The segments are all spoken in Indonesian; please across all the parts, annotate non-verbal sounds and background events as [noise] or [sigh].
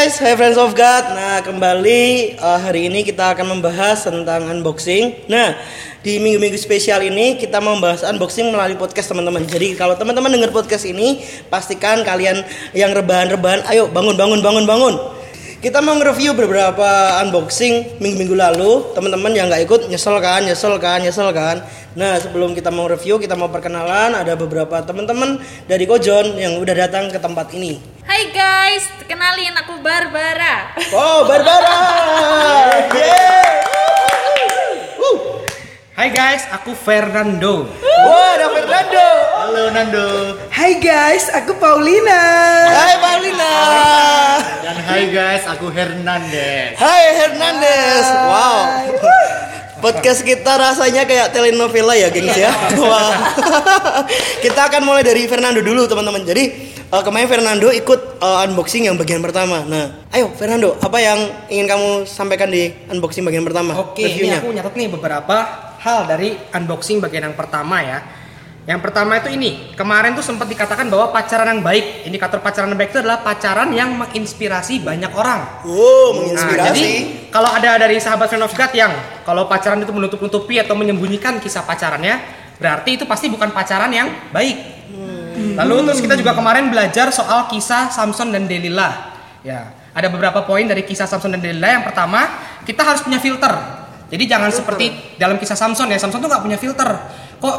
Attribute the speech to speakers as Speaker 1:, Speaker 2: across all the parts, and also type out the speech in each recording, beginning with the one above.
Speaker 1: guys, hai friends of God. Nah, kembali uh, hari ini kita akan membahas tentang unboxing. Nah, di minggu-minggu spesial ini kita membahas unboxing melalui podcast teman-teman. Jadi kalau teman-teman dengar podcast ini, pastikan kalian yang rebahan-rebahan, ayo bangun bangun bangun bangun. Kita mau nge-review beberapa unboxing minggu-minggu lalu. Teman-teman yang nggak ikut nyesel kan, nyesel kan, nyesel kan. Nah, sebelum kita mau review, kita mau perkenalan. Ada beberapa teman-teman dari Kojon yang udah datang ke tempat ini.
Speaker 2: Hai guys, kenalin aku Barbara.
Speaker 1: Oh, Barbara. [laughs] Yeay.
Speaker 3: Hai guys, aku Fernando.
Speaker 1: Wah, ada Fernando.
Speaker 3: Halo Nando.
Speaker 4: Hai guys, aku Paulina.
Speaker 1: Hai Paulina.
Speaker 3: Dan hai guys, aku Hernandez.
Speaker 1: Hai Hernandez. Wow. [laughs] Podcast kita rasanya kayak telenovela ya, gengs ya. [laughs] Wah. kita akan mulai dari Fernando dulu, teman-teman. Jadi eh, kemarin Fernando ikut eh, unboxing yang bagian pertama. Nah, ayo Fernando, apa yang ingin kamu sampaikan di unboxing bagian pertama?
Speaker 3: Oke, ini aku nyatet nih beberapa hal dari unboxing bagian yang pertama ya. Yang pertama itu ini, kemarin tuh sempat dikatakan bahwa pacaran yang baik, indikator pacaran yang baik itu adalah pacaran yang menginspirasi banyak orang.
Speaker 1: Wow,
Speaker 3: Nah,
Speaker 1: menginspirasi.
Speaker 3: jadi kalau ada dari sahabat friend of God yang kalau pacaran itu menutup-nutupi atau menyembunyikan kisah pacarannya, berarti itu pasti bukan pacaran yang baik. Lalu terus kita juga kemarin belajar soal kisah Samson dan Delilah. Ya, ada beberapa poin dari kisah Samson dan Delilah. Yang pertama, kita harus punya filter. Jadi jangan seperti dalam kisah Samson ya. Samson tuh nggak punya filter. Kok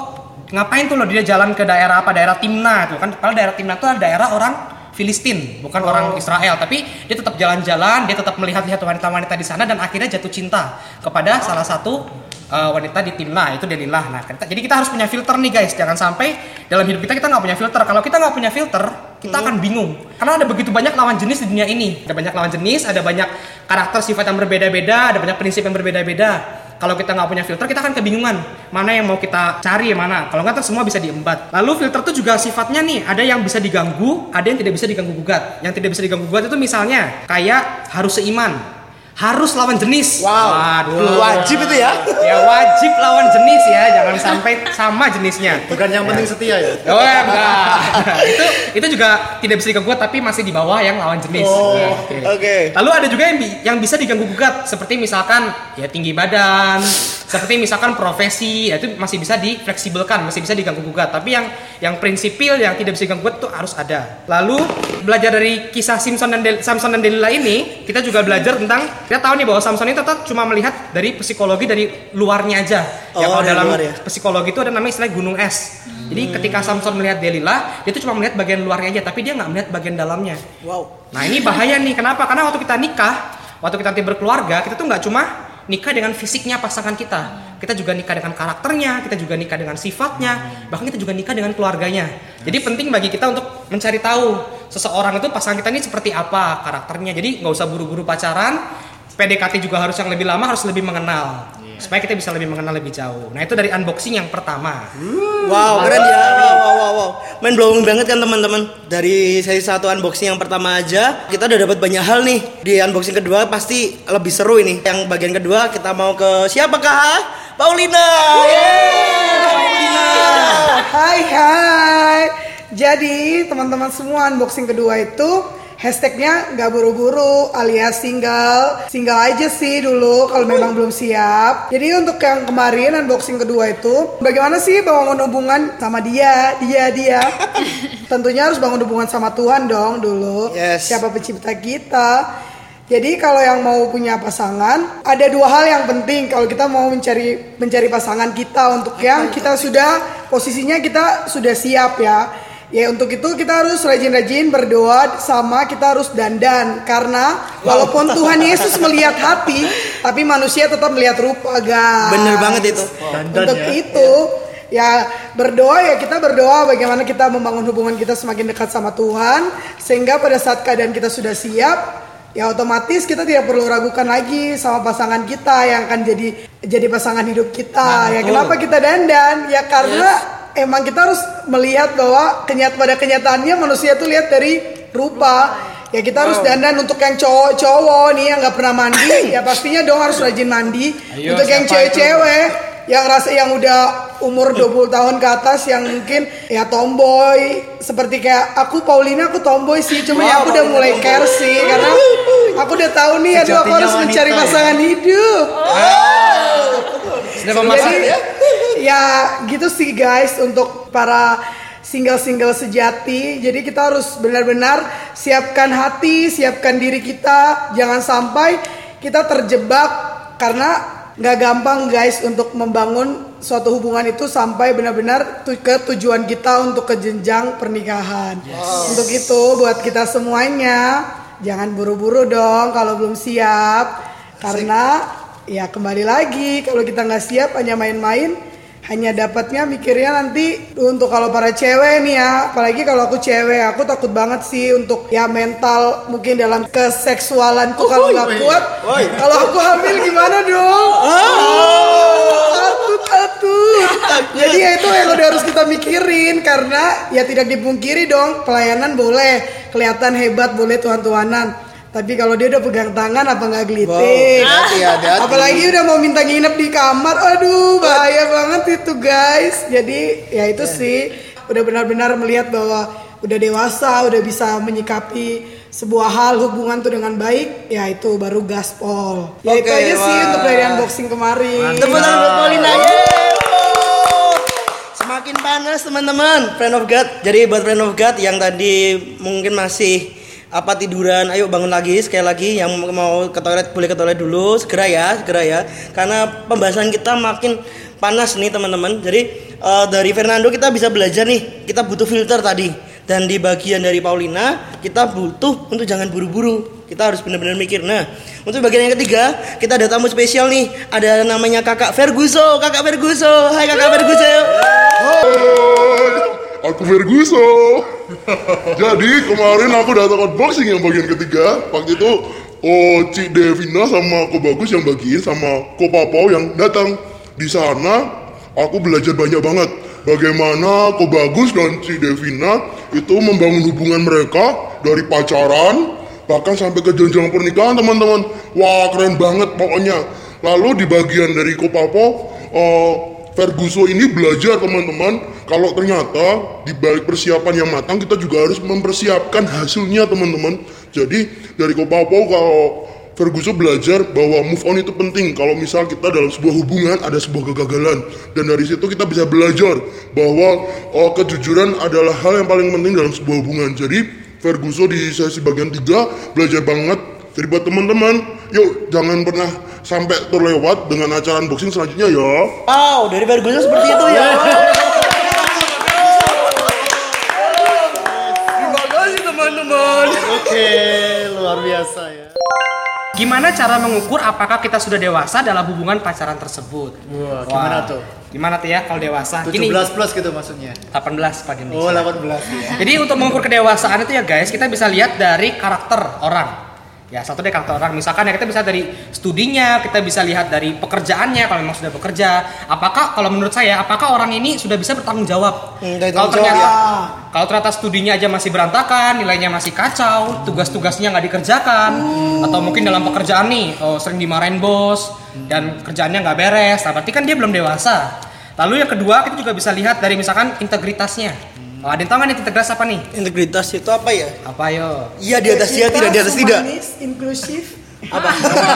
Speaker 3: ngapain tuh loh dia jalan ke daerah apa? Daerah Timna tuh kan. Padahal daerah Timna adalah daerah orang Filistin, bukan orang Israel. Tapi dia tetap jalan-jalan, dia tetap melihat-lihat wanita-wanita di sana dan akhirnya jatuh cinta kepada salah satu uh, wanita di Timna itu Delilah. Nah, kita, jadi kita harus punya filter nih guys. Jangan sampai dalam hidup kita kita nggak punya filter. Kalau kita nggak punya filter, kita akan bingung. Karena ada begitu banyak lawan jenis di dunia ini. Ada banyak lawan jenis, ada banyak karakter sifat yang berbeda-beda, ada banyak prinsip yang berbeda-beda. Kalau kita nggak punya filter, kita akan kebingungan mana yang mau kita cari yang mana. Kalau nggak, semua bisa diembat. Lalu filter tuh juga sifatnya nih, ada yang bisa diganggu, ada yang tidak bisa diganggu gugat. Yang tidak bisa diganggu gugat itu misalnya kayak harus seiman, harus lawan jenis.
Speaker 1: Wow.
Speaker 3: Waduh.
Speaker 1: Wajib itu ya.
Speaker 3: Ya wajib lawan jenis ya, jangan sampai sama jenisnya.
Speaker 5: Bukan yang penting setia ya.
Speaker 3: Oh ya enggak. itu itu juga tidak bisa diganggu tapi masih di bawah yang lawan jenis.
Speaker 1: Oh,
Speaker 3: Nah,
Speaker 1: oke.
Speaker 3: Lalu ada juga yang yang bisa diganggu gugat seperti misalkan ya tinggi badan, seperti misalkan profesi, ya itu masih bisa difleksibelkan, masih bisa diganggu gugat. Tapi yang yang prinsipil yang tidak bisa diganggu gugat itu harus ada. Lalu belajar dari kisah Simpson dan Del- Samson dan Delilah ini, kita juga belajar tentang kita tahu nih bahwa Samson ini tetap cuma melihat dari psikologi dari luarnya aja. yang
Speaker 1: Oh,
Speaker 3: kalau
Speaker 1: dari
Speaker 3: dalam
Speaker 1: luar ya.
Speaker 3: psikologi itu ada namanya istilah gunung es. Jadi ketika Samson melihat Delilah, dia tuh cuma melihat bagian luarnya aja, tapi dia nggak melihat bagian dalamnya.
Speaker 1: Wow.
Speaker 3: Nah ini bahaya nih, kenapa? Karena waktu kita nikah, waktu kita nanti berkeluarga, kita tuh nggak cuma nikah dengan fisiknya pasangan kita, kita juga nikah dengan karakternya, kita juga nikah dengan sifatnya, bahkan kita juga nikah dengan keluarganya. Jadi penting bagi kita untuk mencari tahu seseorang itu pasangan kita ini seperti apa karakternya. Jadi nggak usah buru-buru pacaran, PDKT juga harus yang lebih lama, harus lebih mengenal. Supaya kita bisa lebih mengenal lebih jauh. Nah itu dari unboxing yang pertama.
Speaker 1: Wow, keren ya. Wow, wow, wow, wow. Main blowing banget kan teman-teman. Dari sesi satu unboxing yang pertama aja, kita udah dapat banyak hal nih. Di unboxing kedua pasti lebih seru ini. Yang bagian kedua kita mau ke siapakah? Paulina. Yeay, Paulina.
Speaker 4: Hai hai. Jadi teman-teman semua unboxing kedua itu hashtagnya nggak buru-buru alias single single aja sih dulu kalau memang belum siap. Jadi untuk yang kemarin unboxing kedua itu bagaimana sih bangun hubungan sama dia dia dia. [laughs] Tentunya harus bangun hubungan sama Tuhan dong dulu.
Speaker 1: Yes.
Speaker 4: Siapa pencipta kita. Jadi kalau yang mau punya pasangan, ada dua hal yang penting kalau kita mau mencari mencari pasangan kita untuk yang kita sudah posisinya kita sudah siap ya. Ya untuk itu kita harus rajin-rajin berdoa sama kita harus dandan karena walaupun Tuhan Yesus melihat hati, tapi manusia tetap melihat rupa, guys.
Speaker 1: Bener banget itu.
Speaker 5: Dandan
Speaker 4: Untuk
Speaker 5: ya.
Speaker 4: itu ya berdoa ya kita berdoa bagaimana kita membangun hubungan kita semakin dekat sama Tuhan sehingga pada saat keadaan kita sudah siap ya otomatis kita tidak perlu ragukan lagi sama pasangan kita yang akan jadi jadi pasangan hidup kita ya kenapa kita dandan ya karena emang kita harus melihat bahwa kenyat pada kenyataannya manusia tuh lihat dari rupa. Ya kita harus dandan untuk yang cowok-cowok nih yang nggak pernah mandi ya pastinya dong harus rajin mandi.
Speaker 3: Ayo,
Speaker 4: untuk yang cewek-cewek yang rasa yang udah umur 20 tahun ke atas yang mungkin ya tomboy seperti kayak aku Paulina aku tomboy sih cuma ya aku udah mulai care sih karena aku udah tahu nih aduh aku harus mencari
Speaker 5: ya.
Speaker 4: pasangan hidup.
Speaker 3: Sudah memasak
Speaker 4: Jadi,
Speaker 3: ya?
Speaker 4: ya gitu sih guys untuk para single-single sejati. Jadi kita harus benar-benar siapkan hati, siapkan diri kita. Jangan sampai kita terjebak karena nggak gampang guys untuk membangun suatu hubungan itu sampai benar-benar tu- ke tujuan kita untuk ke jenjang pernikahan. Untuk itu buat kita semuanya jangan buru-buru dong kalau belum siap. Karena ya kembali lagi kalau kita nggak siap hanya main-main hanya dapatnya mikirnya nanti untuk kalau para cewek nih ya apalagi kalau aku cewek aku takut banget sih untuk ya mental mungkin dalam keseksualanku kalau nggak kuat. kalau aku hamil gimana dong? Takut. Takut. Jadi ya itu yang udah harus kita mikirin karena ya tidak dipungkiri dong pelayanan boleh kelihatan hebat boleh tuan-tuanan tapi kalau dia udah pegang tangan apa nggak gelitik?
Speaker 5: Hati, hati-hati.
Speaker 4: apalagi udah mau minta nginep di kamar. Aduh bahaya banget itu guys. Jadi ya itu sih. Udah benar-benar melihat bahwa udah dewasa udah bisa menyikapi sebuah hal hubungan tuh dengan baik ya itu baru gaspol. Ya itu
Speaker 1: Oke,
Speaker 4: aja sih
Speaker 1: wah.
Speaker 4: untuk dari unboxing kemarin.
Speaker 1: Tepuk tangan buat Paulina. Semakin panas teman-teman, friend of God. Jadi buat friend of God yang tadi mungkin masih apa tiduran, ayo bangun lagi sekali lagi. Yang mau ke toilet boleh ke toilet dulu, segera ya, segera ya. Karena pembahasan kita makin panas nih teman-teman. Jadi eh, dari Fernando kita bisa belajar nih, kita butuh filter tadi. Dan di bagian dari Paulina kita butuh untuk jangan buru-buru. Kita harus benar-benar mikir. Nah, untuk bagian yang ketiga, kita ada tamu spesial nih. Ada namanya Kakak Ferguso. Kakak Ferguso. Hai Kakak Ferguso.
Speaker 6: Aku Ferguso. [laughs] Jadi kemarin aku datang unboxing yang bagian ketiga. Waktu itu oh Cik Devina sama Ko Bagus yang bagiin sama Ko Papau yang datang. Di sana aku belajar banyak banget bagaimana Ko Bagus dan Cik Devina itu membangun hubungan mereka dari pacaran bahkan sampai ke jenjang pernikahan teman-teman. Wah keren banget pokoknya. Lalu di bagian dari Ko Papau eh, Ferguso ini belajar teman-teman kalau ternyata di balik persiapan yang matang kita juga harus mempersiapkan hasilnya teman-teman. Jadi dari Kopapo kalau Ferguso belajar bahwa move on itu penting kalau misal kita dalam sebuah hubungan ada sebuah kegagalan dan dari situ kita bisa belajar bahwa oh, kejujuran adalah hal yang paling penting dalam sebuah hubungan. Jadi Ferguso di sesi bagian 3 belajar banget jadi buat teman-teman, yuk jangan pernah sampai terlewat dengan acara unboxing selanjutnya ya.
Speaker 1: Wow, dari Ferguso seperti itu ya. Terima kasih teman-teman.
Speaker 5: Oke, luar biasa ya.
Speaker 3: Gimana cara mengukur apakah kita sudah dewasa dalam hubungan pacaran tersebut?
Speaker 5: Wah, gimana tuh?
Speaker 3: Gimana tuh ya kalau dewasa?
Speaker 5: 17
Speaker 3: Gini,
Speaker 5: plus gitu maksudnya.
Speaker 3: 18 pada Indonesia.
Speaker 5: Oh, 18 ya.
Speaker 3: Jadi untuk mengukur kedewasaan itu ya guys, kita bisa lihat dari karakter orang. Ya, satu dari karakter orang. Misalkan ya kita bisa dari studinya, kita bisa lihat dari pekerjaannya kalau memang sudah bekerja. Apakah kalau menurut saya, apakah orang ini sudah bisa bertanggung jawab?
Speaker 1: Hmm,
Speaker 3: kalau ternyata
Speaker 1: jawab,
Speaker 3: kalau ternyata studinya aja masih berantakan, nilainya masih kacau, tugas-tugasnya nggak dikerjakan, atau mungkin dalam pekerjaan nih oh, sering dimarahin bos dan kerjaannya nggak beres, nah, berarti kan dia belum dewasa. Lalu yang kedua kita juga bisa lihat dari misalkan integritasnya. Oh, ada yang tahu nggak nih integritas apa nih?
Speaker 1: Integritas itu apa ya?
Speaker 3: Apa yo?
Speaker 1: Iya di atas dia tidak di atas tidak.
Speaker 4: Inklusif
Speaker 1: Apa?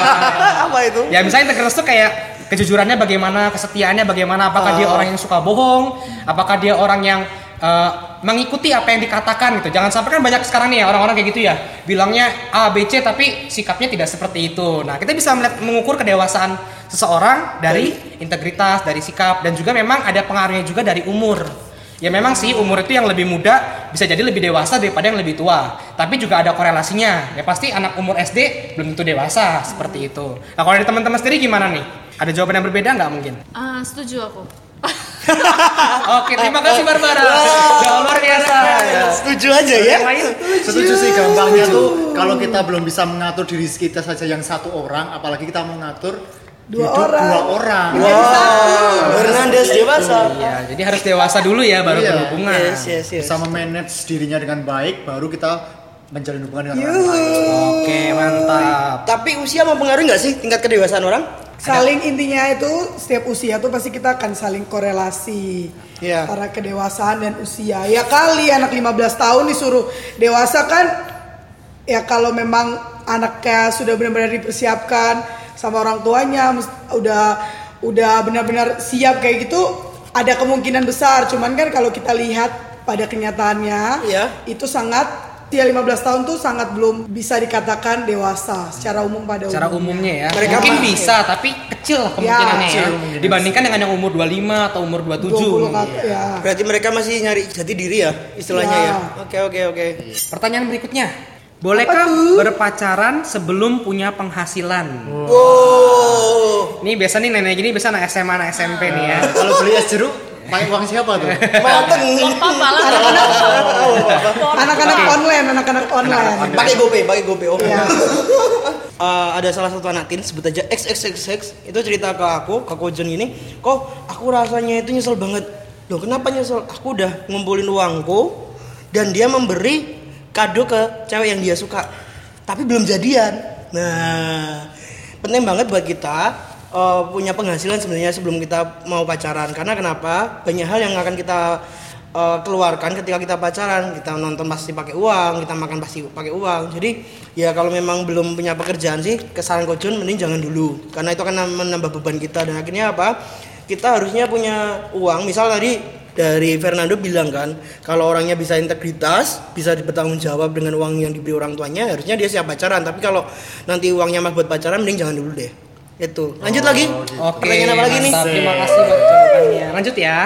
Speaker 1: [laughs] apa itu?
Speaker 3: Ya misalnya integritas tuh kayak kejujurannya bagaimana, kesetiaannya bagaimana, apakah dia orang yang suka bohong, apakah dia orang yang eh, mengikuti apa yang dikatakan gitu. Jangan sampai kan banyak sekarang nih ya orang-orang kayak gitu ya, bilangnya A, B, C tapi sikapnya tidak seperti itu. Nah, kita bisa melihat mengukur kedewasaan seseorang dari integritas, dari sikap dan juga memang ada pengaruhnya juga dari umur. Ya memang sih umur itu yang lebih muda bisa jadi lebih dewasa daripada yang lebih tua. Tapi juga ada korelasinya. Ya pasti anak umur SD belum tentu dewasa seperti itu. Nah kalau dari teman-teman sendiri gimana nih? Ada jawaban yang berbeda nggak mungkin?
Speaker 2: Ah, setuju aku. [laughs] [laughs]
Speaker 3: Oke terima kasih Barbara. Udah luar biasa.
Speaker 1: Setuju aja ya.
Speaker 3: Lain?
Speaker 5: Setuju sih gampangnya tuh kalau kita belum bisa mengatur diri kita saja yang satu orang, apalagi kita mau ngatur
Speaker 4: Dua
Speaker 5: hidup
Speaker 4: orang.
Speaker 5: dua orang.
Speaker 1: Wow, Hernandez dewasa.
Speaker 3: Iya, jadi harus dewasa dulu ya baru
Speaker 5: Iya.
Speaker 3: berhubungan.
Speaker 1: Yes, yes, yes.
Speaker 5: Bisa memanage dirinya dengan baik, baru kita menjalin hubungan dengan orang lain.
Speaker 3: Oke mantap.
Speaker 1: Tapi usia mempengaruhi nggak sih tingkat kedewasaan orang?
Speaker 4: saling intinya itu setiap usia tuh pasti kita akan saling korelasi
Speaker 1: Iya.
Speaker 4: antara kedewasaan dan usia. Ya kali anak 15 tahun disuruh dewasa kan ya kalau memang anaknya sudah benar-benar dipersiapkan sama orang tuanya udah udah benar-benar siap kayak gitu ada kemungkinan besar cuman kan kalau kita lihat pada kenyataannya
Speaker 1: Iya.
Speaker 4: itu sangat ya 15 tahun tuh sangat belum bisa dikatakan dewasa secara umum pada
Speaker 3: Secara
Speaker 4: umumnya.
Speaker 3: umumnya ya.
Speaker 1: Mereka
Speaker 3: mungkin bisa tapi kecil lah kemungkinannya
Speaker 4: kecil
Speaker 3: ya. Dibandingkan dengan yang umur 25 atau umur 27.
Speaker 4: 20 kata- ya.
Speaker 1: Berarti mereka masih nyari jati diri ya istilahnya
Speaker 4: Ya.
Speaker 1: ya. Oke oke oke.
Speaker 3: Pertanyaan berikutnya. Bolehkah berpacaran sebelum punya penghasilan?
Speaker 1: Wow.
Speaker 3: Ini biasa nih nenek gini biasa anak SMA, anak SMP nih ya. [laughs]
Speaker 5: Kalau beli es jeruk pakai uang siapa tuh?
Speaker 2: Papa lah.
Speaker 4: Anak-anak online, anak-anak online.
Speaker 1: Pakai GoPay, pakai GoPay. Oh.
Speaker 4: Iya. [laughs]
Speaker 1: Eh, ada salah satu anak tin sebut aja XXXX itu cerita ke aku ke Kojon ini kok aku rasanya itu nyesel banget loh kenapa nyesel aku udah ngumpulin uangku dan dia memberi kado ke cewek yang dia suka. Tapi belum jadian. Nah penting banget buat kita eh, punya penghasilan sebenarnya sebelum kita mau pacaran. Karena kenapa? Banyak hal yang akan kita eh, keluarkan ketika kita pacaran. Kita nonton pasti pakai uang kita makan pasti pakai uang. Jadi ya kalau memang belum punya pekerjaan sih kesalahan kojon mending jangan dulu. Karena itu akan menambah beban kita. Dan akhirnya apa? Kita harusnya punya uang. Misal tadi dari Fernando bilang kan kalau orangnya bisa integritas bisa bertanggung jawab dengan uang yang diberi orang tuanya harusnya dia siap pacaran tapi kalau nanti uangnya mah buat pacaran mending jangan dulu deh itu lanjut lagi
Speaker 3: Oke,
Speaker 1: pertanyaan apa lagi nih.
Speaker 3: Terima kasih buat jawabannya. Lanjut ya.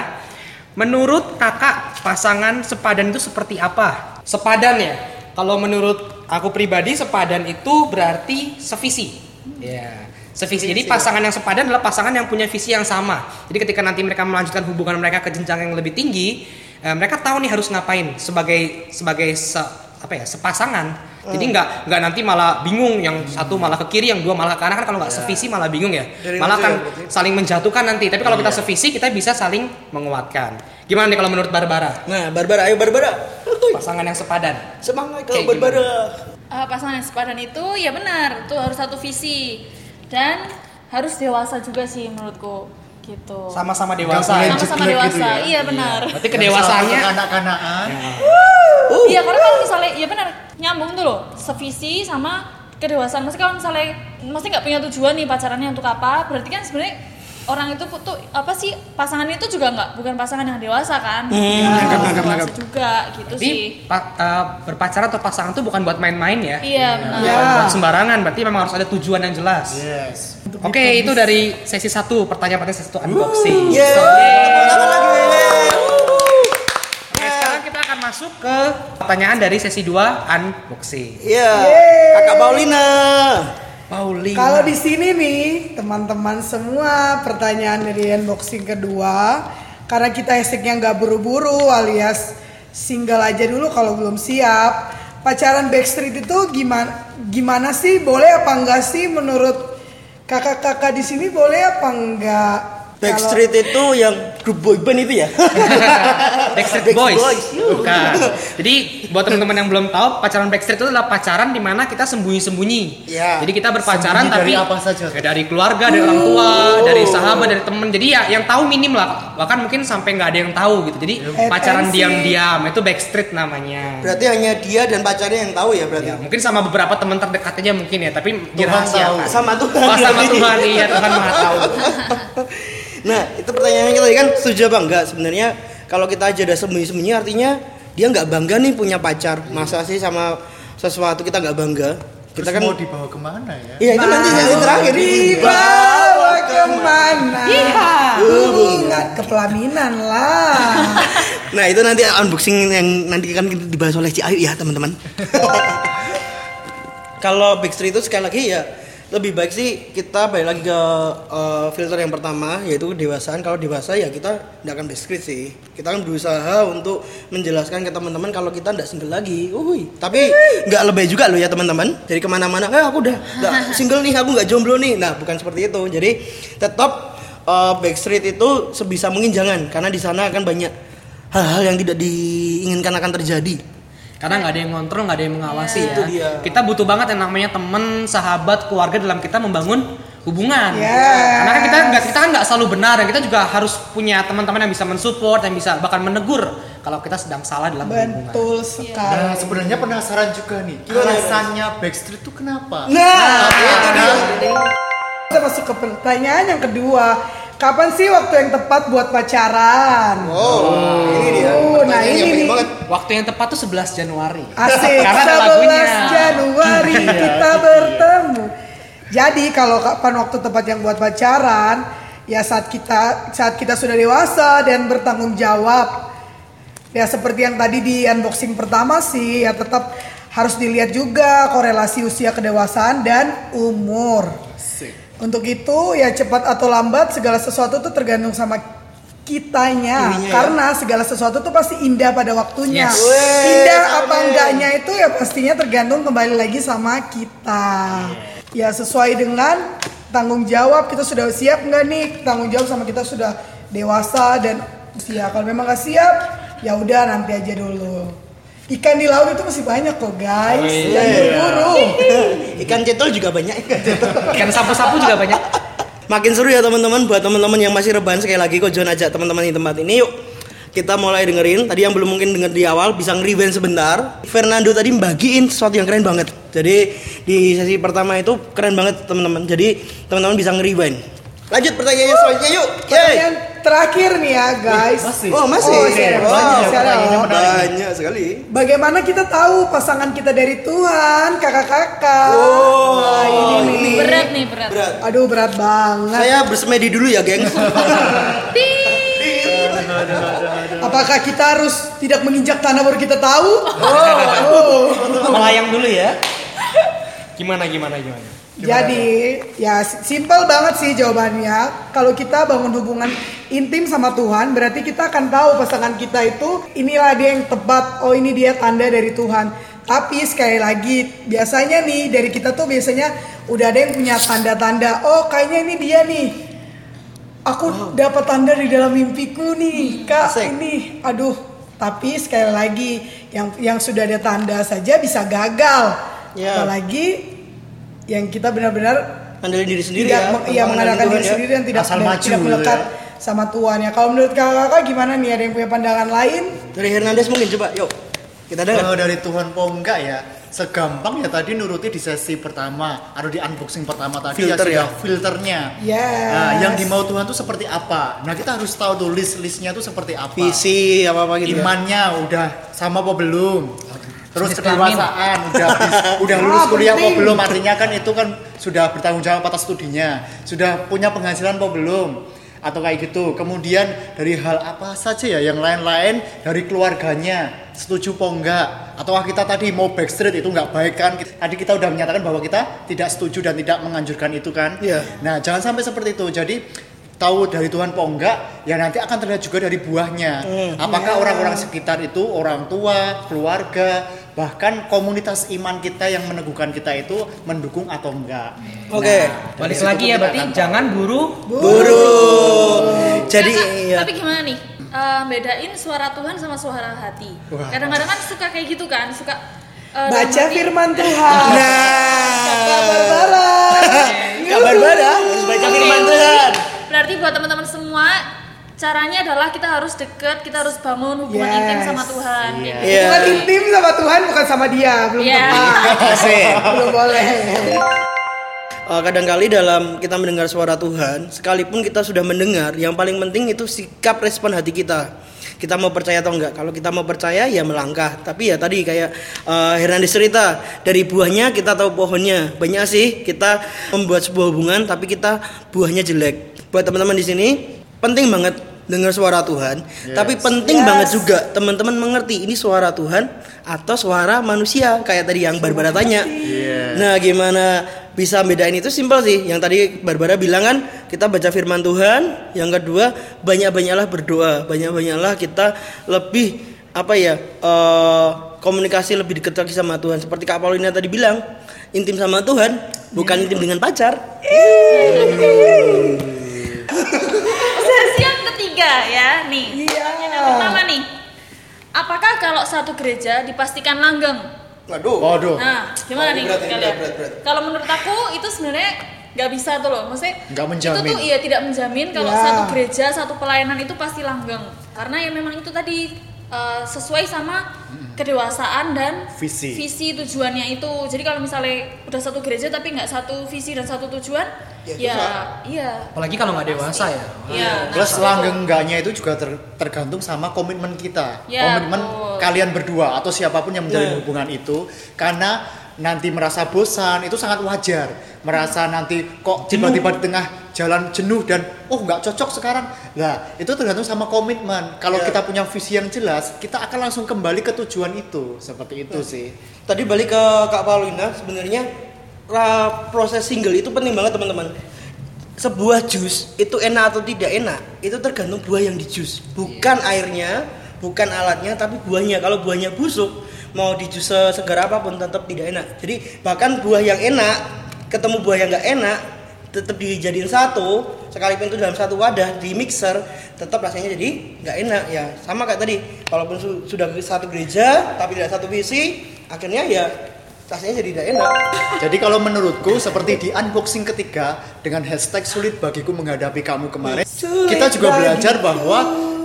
Speaker 3: Menurut kakak, pasangan sepadan itu seperti apa? Sepadan ya. Kalau menurut aku pribadi, sepadan itu berarti sevisi. Ya, sevisi. Jadi pasangan yang sepadan adalah pasangan yang punya visi yang sama. Jadi ketika nanti mereka melanjutkan hubungan mereka ke jenjang yang lebih tinggi, eh, mereka tahu nih harus ngapain sebagai sebagai se- apa ya sepasangan. Jadi nggak nggak nanti malah bingung yang satu malah ke kiri, yang dua malah ke kanan kan kalau nggak sevisi malah bingung ya.
Speaker 1: Dari
Speaker 3: Malah kan
Speaker 1: ya,
Speaker 3: saling menjatuhkan nanti. Tapi kalau kita sevisi kita bisa saling menguatkan. Gimana nih kalau menurut Barbara?
Speaker 1: nah Barbara ayo Barbara
Speaker 3: Pasangan yang sepadan.
Speaker 1: semangat kalau Barbara
Speaker 2: Eh, pasangan yang sepadan itu ya benar, tuh harus satu visi dan harus dewasa juga sih menurutku gitu.
Speaker 3: Sama-sama dewasa.
Speaker 2: Sama-sama dewasa,
Speaker 5: gitu ya.
Speaker 2: iya benar.
Speaker 3: Berarti kedewasaannya
Speaker 5: anak-anakan.
Speaker 2: Iya karena kalau misalnya ya benar nyambung tuh loh sevisi sama kedewasaan. Maksudnya kalau misalnya masih nggak punya tujuan nih pacarannya untuk apa, berarti kan sebenarnya orang itu tuh apa sih pasangannya itu juga nggak bukan pasangan yang dewasa kan? Hmm, dewasa juga gitu sih.
Speaker 3: pa- eh, berpacaran atau pasangan itu bukan buat main-main ya.
Speaker 2: Iya benar.
Speaker 4: Ya.
Speaker 3: Bukan buat sembarangan, berarti memang harus ada tujuan yang jelas.
Speaker 5: Yes.
Speaker 3: Oke, itu dari sesi satu pertanyaan pertanyaan sesi satu unboxing. Kita akan masuk ke pertanyaan dari sesi 2 unboxing.
Speaker 1: Iya, kakak Paulina.
Speaker 3: Paulina.
Speaker 4: Kalau di sini nih, teman-teman semua pertanyaan dari unboxing kedua, karena kita hashtagnya nggak buru-buru alias single aja dulu kalau belum siap. Pacaran Backstreet itu gimana? Gimana sih? Boleh apa enggak sih menurut kakak-kakak di sini boleh apa enggak?
Speaker 1: Backstreet itu yang grup boy band itu ya? [laughs]
Speaker 3: Backstreet
Speaker 1: Backstreet
Speaker 3: Boys.
Speaker 1: Boys.
Speaker 3: Bukan. [laughs] Jadi buat teman-teman yang belum tahu, pacaran Backstreet itu adalah pacaran di mana kita sembunyi-sembunyi.
Speaker 1: Iya.
Speaker 3: Jadi kita berpacaran
Speaker 5: Sembunyi
Speaker 3: tapi
Speaker 5: dari apa saja?
Speaker 3: Ya, dari keluarga, dari orang tua, dari sahabat, dari temen. Jadi ya yang tahu minim lah. Bahkan mungkin sampai nggak ada yang tahu gitu. Jadi pacaran
Speaker 4: Etensi.
Speaker 3: diam-diam itu Backstreet namanya.
Speaker 1: Berarti hanya dia dan pacarnya yang tahu ya berarti.
Speaker 3: Ya, mungkin sama beberapa teman terdekat aja mungkin ya, tapi dirahasiakan.
Speaker 1: Sama Tuhan.
Speaker 3: Oh, sama [laughs] Tuhan iya, Tuhan Maha tahu.
Speaker 1: Nah, itu pertanyaannya kita tadi kan setuju apa enggak? Sebenarnya kalau kita aja udah sembunyi-sembunyi artinya dia nggak bangga nih punya pacar. Masa sih sama sesuatu kita nggak bangga? Kita
Speaker 5: Terus
Speaker 1: kan
Speaker 5: mau dibawa ke mana ya?
Speaker 1: Iya, itu nanti sesi terakhir
Speaker 4: Dibawa ke mana? Hubungan kepelaminan lah. [laughs]
Speaker 1: Nah, itu nanti unboxing yang nanti kan dibahas oleh Ci Ayu ya, teman-teman. [laughs] Kalau Backstreet itu sekali lagi ya lebih baik sih kita balik lagi ke eh, filter yang pertama yaitu kedewasaan. Kalau dewasa ya kita tidak akan Backstreet sih. Kita kan berusaha untuk menjelaskan ke teman-teman kalau kita tidak single lagi. Uhuy. Tapi nggak lebih juga loh ya teman-teman. Jadi ke mana-mana, eh aku udah nggak [laughs] single nih, aku nggak jomblo nih. Nah bukan seperti itu. Jadi tetap eh, Backstreet itu sebisa mungkin jangan karena di sana akan banyak hal-hal yang tidak diinginkan akan terjadi.
Speaker 3: Karena nggak ada yang ngontrol, nggak ada yang mengawasi
Speaker 1: Itu
Speaker 3: ya.
Speaker 1: dia.
Speaker 3: Kita butuh banget yang namanya teman, sahabat, keluarga dalam kita membangun hubungan.
Speaker 4: Yes.
Speaker 3: Karena kan kita nggak kita kan nggak selalu benar dan kita juga harus punya teman-teman yang bisa mensupport yang bisa bahkan menegur kalau kita sedang salah dalam hubungan.
Speaker 4: Betul sekali.
Speaker 5: Nah, sebenarnya penasaran juga nih. Alasannya Backstreet itu kenapa?
Speaker 1: Nah, itu dia.
Speaker 4: Kita masuk ke pertanyaan yang kedua. Kapan sih waktu yang tepat buat pacaran?
Speaker 1: Oh, ini dia.
Speaker 4: Oh, nah ini nih.
Speaker 1: banget.
Speaker 3: Waktu yang tepat tuh 11 Januari.
Speaker 4: Asik, [laughs]
Speaker 3: Karena ada
Speaker 4: 11
Speaker 3: lagunya.
Speaker 4: Januari kita bertemu. Jadi kalau kapan waktu tepat yang buat pacaran? Ya saat kita saat kita sudah dewasa dan bertanggung jawab. Ya seperti yang tadi di unboxing pertama sih ya tetap harus dilihat juga korelasi usia kedewasaan dan umur. Untuk itu ya cepat atau lambat segala sesuatu tuh tergantung sama kitanya
Speaker 1: Dirinya ya.
Speaker 4: karena segala sesuatu tuh pasti indah pada waktunya.
Speaker 3: Yes.
Speaker 4: Indah
Speaker 1: Weh,
Speaker 4: apa
Speaker 1: amin.
Speaker 4: enggaknya itu ya pastinya tergantung kembali lagi sama kita. Ya sesuai dengan tanggung jawab kita sudah siap nggak nih tanggung jawab sama kita sudah dewasa dan usia. Kalau memang nggak siap ya udah nanti aja dulu. Ikan di laut itu masih banyak kok guys. Jangan buru-buru. [laughs]
Speaker 1: Ikan cetol juga banyak ikan cetol.
Speaker 3: Ikan sapu-sapu juga banyak.
Speaker 1: Makin seru ya teman-teman buat teman-teman yang masih rebahan sekali lagi kok John ajak teman-teman di tempat ini yuk. Kita mulai dengerin. Tadi yang belum mungkin denger di awal bisa nge-rewind sebentar. Fernando tadi bagiin sesuatu yang keren banget. Jadi di sesi pertama itu keren banget teman-teman. Jadi teman-teman bisa nge-rewind. Lanjut pertanyaannya selanjutnya yuk.
Speaker 4: Pertanyaan terakhir nih ya guys.
Speaker 1: Oh masih.
Speaker 4: Oh, iya.
Speaker 1: Wow,
Speaker 4: Banyak,
Speaker 1: banyak,
Speaker 4: banyak.
Speaker 1: banyak sekali.
Speaker 4: Bagaimana kita tahu pasangan kita dari Tuhan, kakak-kakak?
Speaker 1: Oh,
Speaker 4: Nah, ini nih.
Speaker 2: Berat nih, berat.
Speaker 1: Berat.
Speaker 4: Aduh berat banget.
Speaker 1: Saya bersemedi dulu ya, geng. [laughs]
Speaker 4: Apakah kita harus tidak menginjak tanah baru kita tahu? Oh.
Speaker 3: Melayang dulu ya. Gimana gimana gimana?
Speaker 4: Jadi ya simpel banget sih jawabannya. Kalau kita bangun hubungan intim sama Tuhan, berarti kita akan tahu pasangan kita itu inilah dia yang tepat. Oh ini dia tanda dari Tuhan. Tapi sekali lagi biasanya nih dari kita tuh biasanya udah ada yang punya tanda-tanda. Oh kayaknya ini dia nih. Aku dapat tanda di dalam mimpiku nih, kak.
Speaker 1: Asik.
Speaker 4: Ini, aduh. Tapi sekali lagi yang yang sudah ada tanda saja bisa gagal.
Speaker 1: Ya.
Speaker 4: Apalagi yang kita benar-benar
Speaker 1: Andelin diri sendiri
Speaker 4: tidak
Speaker 1: ya.
Speaker 4: iya, mengandalkan
Speaker 1: Tuhan
Speaker 4: diri
Speaker 1: ya.
Speaker 4: sendiri dan tidak
Speaker 5: Asal maju
Speaker 4: tidak melekat
Speaker 5: ya.
Speaker 4: sama Tuhan ya. Kalau menurut kakak gimana nih? Ada yang punya pandangan lain?
Speaker 1: Dari Hernandez mungkin coba, yuk. Kita dengar.
Speaker 5: Kalau dari Tuhan po enggak ya segampang ya tadi nuruti di sesi pertama atau di unboxing pertama tadi
Speaker 1: Filter
Speaker 5: ya,
Speaker 1: ya?
Speaker 5: filternya.
Speaker 4: Yes.
Speaker 5: Nah, yang dimau Tuhan tuh seperti apa? Nah, kita harus tahu tuh list-listnya tuh seperti apa.
Speaker 1: Visi apa apa gitu. ya.
Speaker 5: Imannya udah sama apa belum? Terus kedewasaan udah udah [laughs] lulus
Speaker 4: Ah,
Speaker 5: kuliah
Speaker 4: penting.
Speaker 5: belum? Artinya kan itu kan sudah bertanggung jawab atas studinya, sudah punya penghasilan apa belum? Atau kayak gitu. Kemudian dari hal apa saja ya yang lain-lain dari keluarganya setuju apa enggak? Ataukah kita tadi mau backstreet itu enggak baik kan? Tadi kita udah menyatakan bahwa kita tidak setuju dan tidak menganjurkan itu kan?
Speaker 1: Iya.
Speaker 5: Nah, jangan sampai seperti itu. Jadi tahu dari Tuhan apa enggak, ya nanti akan terlihat juga dari buahnya. Apakah orang-orang sekitar itu orang tua, keluarga, bahkan komunitas iman kita yang meneguhkan kita itu mendukung atau enggak.
Speaker 1: Oke.
Speaker 5: Nah,
Speaker 3: Balik lagi ya
Speaker 5: kita
Speaker 3: berarti
Speaker 5: akan
Speaker 3: jangan buru
Speaker 1: Buru. Jadi
Speaker 2: Kakak,
Speaker 1: iya.
Speaker 2: tapi gimana nih? Eh, bedain suara Tuhan sama suara hati. Kadang-kadang kan suka kayak gitu kan, suka dalam
Speaker 4: Baca
Speaker 2: hati-
Speaker 4: firman Tuhan.
Speaker 1: Nah,
Speaker 4: Barbara.
Speaker 1: kabar baru harus baca firman Tuhan.
Speaker 2: Berarti buat teman-teman semua caranya adalah kita harus deket, kita harus bangun hubungan
Speaker 4: Yes.
Speaker 2: intim sama Tuhan.
Speaker 5: Iya.
Speaker 2: Gitu.
Speaker 1: Iya.
Speaker 4: Bukan intim sama Tuhan, bukan sama dia. Belum
Speaker 2: Iya.
Speaker 4: tepat. [laughs]
Speaker 1: Asik.
Speaker 4: Belum boleh.
Speaker 1: Eh, kadangkali dalam kita mendengar suara Tuhan, sekalipun kita sudah mendengar, yang paling penting itu sikap respon hati kita. Kita mau percaya atau enggak? Kalau kita mau percaya ya melangkah. Tapi ya tadi kayak eh, Hernandez cerita, dari buahnya kita tahu pohonnya. Banyak sih kita membuat sebuah hubungan tapi kita buahnya jelek. Buat teman-teman di sini penting banget dengar suara Tuhan, tapi penting
Speaker 4: Yes.
Speaker 1: banget juga teman-teman mengerti ini suara Tuhan atau suara manusia kayak tadi yang Barbara tanya. Nah, gimana bisa bedain itu simpel sih. Yang tadi Barbara bilang kan kita baca firman Tuhan, yang kedua banyak-banyaklah berdoa, banyak-banyaklah kita lebih apa ya eh, komunikasi lebih dekat lagi sama Tuhan. Seperti Kak Paulina tadi bilang, intim sama Tuhan bukan intim dengan pacar.
Speaker 2: Sesi yang ketiga ya, nih.
Speaker 4: Iya.
Speaker 2: Pertanyaan yang pertama nih. Apakah kalau satu gereja dipastikan langgeng?
Speaker 1: Waduh.
Speaker 5: Waduh.
Speaker 2: Nah, gimana nih kalian?
Speaker 1: berat, berat, berat.
Speaker 2: Kalau menurut aku itu sebenarnya nggak bisa tuh loh maksudnya
Speaker 5: Nggak menjamin.
Speaker 2: itu tuh iya tidak menjamin kalau
Speaker 4: Ya.
Speaker 2: satu gereja satu pelayanan itu pasti langgeng karena ya memang itu tadi eh, sesuai sama kedewasaan dan
Speaker 5: Visi.
Speaker 2: visi tujuannya itu jadi kalau misalnya udah satu gereja tapi nggak satu visi dan satu tujuan
Speaker 1: Ya,
Speaker 2: ya,
Speaker 1: susah.
Speaker 2: iya
Speaker 3: Apalagi kalau nggak dewasa ya.
Speaker 2: Iya, nah,
Speaker 5: Plus langgeng enggaknya itu juga ter- tergantung sama komitmen kita.
Speaker 2: Ya,
Speaker 5: komitmen
Speaker 2: betul.
Speaker 5: kalian berdua atau siapa pun yang menjalin
Speaker 1: Ya.
Speaker 5: hubungan itu karena nanti merasa bosan itu sangat wajar. Merasa nanti kok tiba-tiba di tengah jalan jenuh dan oh nggak cocok sekarang. Lah, itu tergantung sama komitmen. Kalau
Speaker 1: Ya.
Speaker 5: kita punya visi yang jelas, kita akan langsung kembali ke tujuan itu. Seperti itu sih.
Speaker 1: Tadi balik ke Kak Paulina, sebenarnya proses single itu penting banget teman-teman. Sebuah jus itu enak atau tidak enak, itu tergantung buah yang di jus, bukan airnya, bukan alatnya, tapi buahnya. Kalau buahnya busuk, mau di jus segar apa pun tetap tidak enak. Jadi bahkan buah yang enak ketemu buah yang nggak enak, tetap dijadiin satu, sekalipun itu dalam satu wadah di mixer, tetap rasanya jadi nggak enak ya. Sama kayak tadi, walaupun su- sudah satu gereja tapi tidak satu visi, akhirnya ya rasanya jadi tidak enak.
Speaker 5: Jadi kalau menurutku seperti di unboxing ketiga dengan hashtag sulit bagiku menghadapi kamu kemarin,
Speaker 4: Sulit
Speaker 5: kita juga
Speaker 4: bagiku.
Speaker 5: belajar bahwa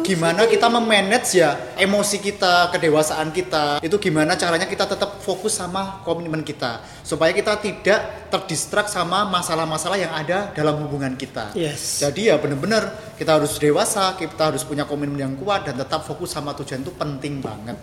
Speaker 5: gimana kita memanage ya emosi kita, kedewasaan kita, itu gimana caranya kita tetap fokus sama komitmen kita supaya kita tidak terdistrak sama masalah-masalah yang ada dalam hubungan kita.
Speaker 1: Yes.
Speaker 5: Jadi ya benar-benar kita harus dewasa, kita harus punya komitmen yang kuat dan tetap fokus sama tujuan itu penting banget.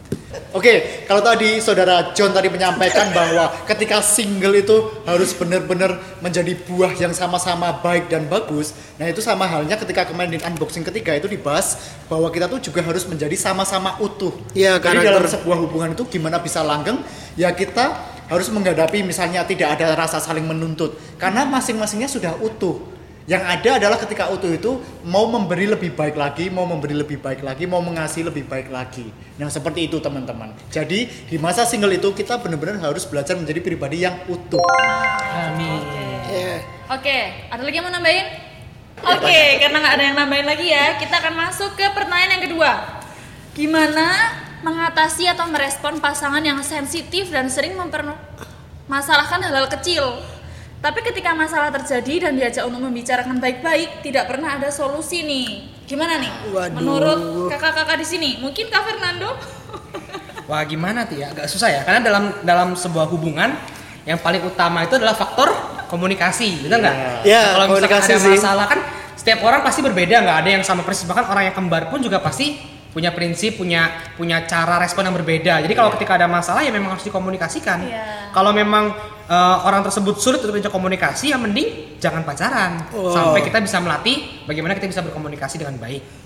Speaker 5: Oke, kalau tadi saudara John tadi menyampaikan [laughs] bahwa ketika single itu harus benar-benar menjadi buah yang sama-sama baik dan bagus. Nah itu sama halnya ketika kemarin di unboxing ketiga itu dibahas bahwa kita tuh juga harus menjadi sama-sama utuh.
Speaker 1: Iya,
Speaker 5: Jadi
Speaker 1: karakter.
Speaker 5: dalam sebuah hubungan itu gimana bisa langgeng? Ya kita harus menghadapi misalnya tidak ada rasa saling menuntut karena masing-masingnya sudah utuh. Yang ada adalah ketika utuh itu mau memberi lebih baik lagi, mau memberi lebih baik lagi, mau mengasihi lebih baik lagi. Nah seperti itu teman-teman. Jadi di masa single itu kita benar-benar harus belajar menjadi pribadi yang utuh.
Speaker 3: Amin.
Speaker 2: Oke, ada lagi yang mau nambahin? Oke, karena nggak ada yang nambahin lagi ya, kita akan masuk ke pertanyaan yang kedua. Gimana mengatasi atau merespon pasangan yang sensitif dan sering mempermasalahkan hal-hal kecil? Tapi ketika masalah terjadi dan diajak untuk membicarakan baik-baik, tidak pernah ada solusi nih. Gimana nih?
Speaker 1: Waduh.
Speaker 2: Menurut kakak-kakak di sini, mungkin Kak Fernando? [laughs]
Speaker 3: Wah gimana tuh ya? Agak susah ya. Karena dalam dalam sebuah hubungan yang paling utama itu adalah faktor komunikasi, benar nggak?
Speaker 1: Ya,
Speaker 3: kalau misalkan
Speaker 1: komunikasi
Speaker 3: ada
Speaker 1: sih.
Speaker 3: masalah kan setiap orang pasti berbeda, nggak ada yang sama persis. Bahkan orang yang kembar pun juga pasti punya prinsip, punya punya cara respon yang berbeda. Jadi kalau ketika ada masalah ya memang harus dikomunikasikan.
Speaker 2: Iya.
Speaker 3: Kalau memang eh, orang tersebut sulit untuk menjadi komunikasi, ya mending jangan pacaran
Speaker 1: Wow.
Speaker 3: sampai kita bisa melatih bagaimana kita bisa berkomunikasi dengan baik.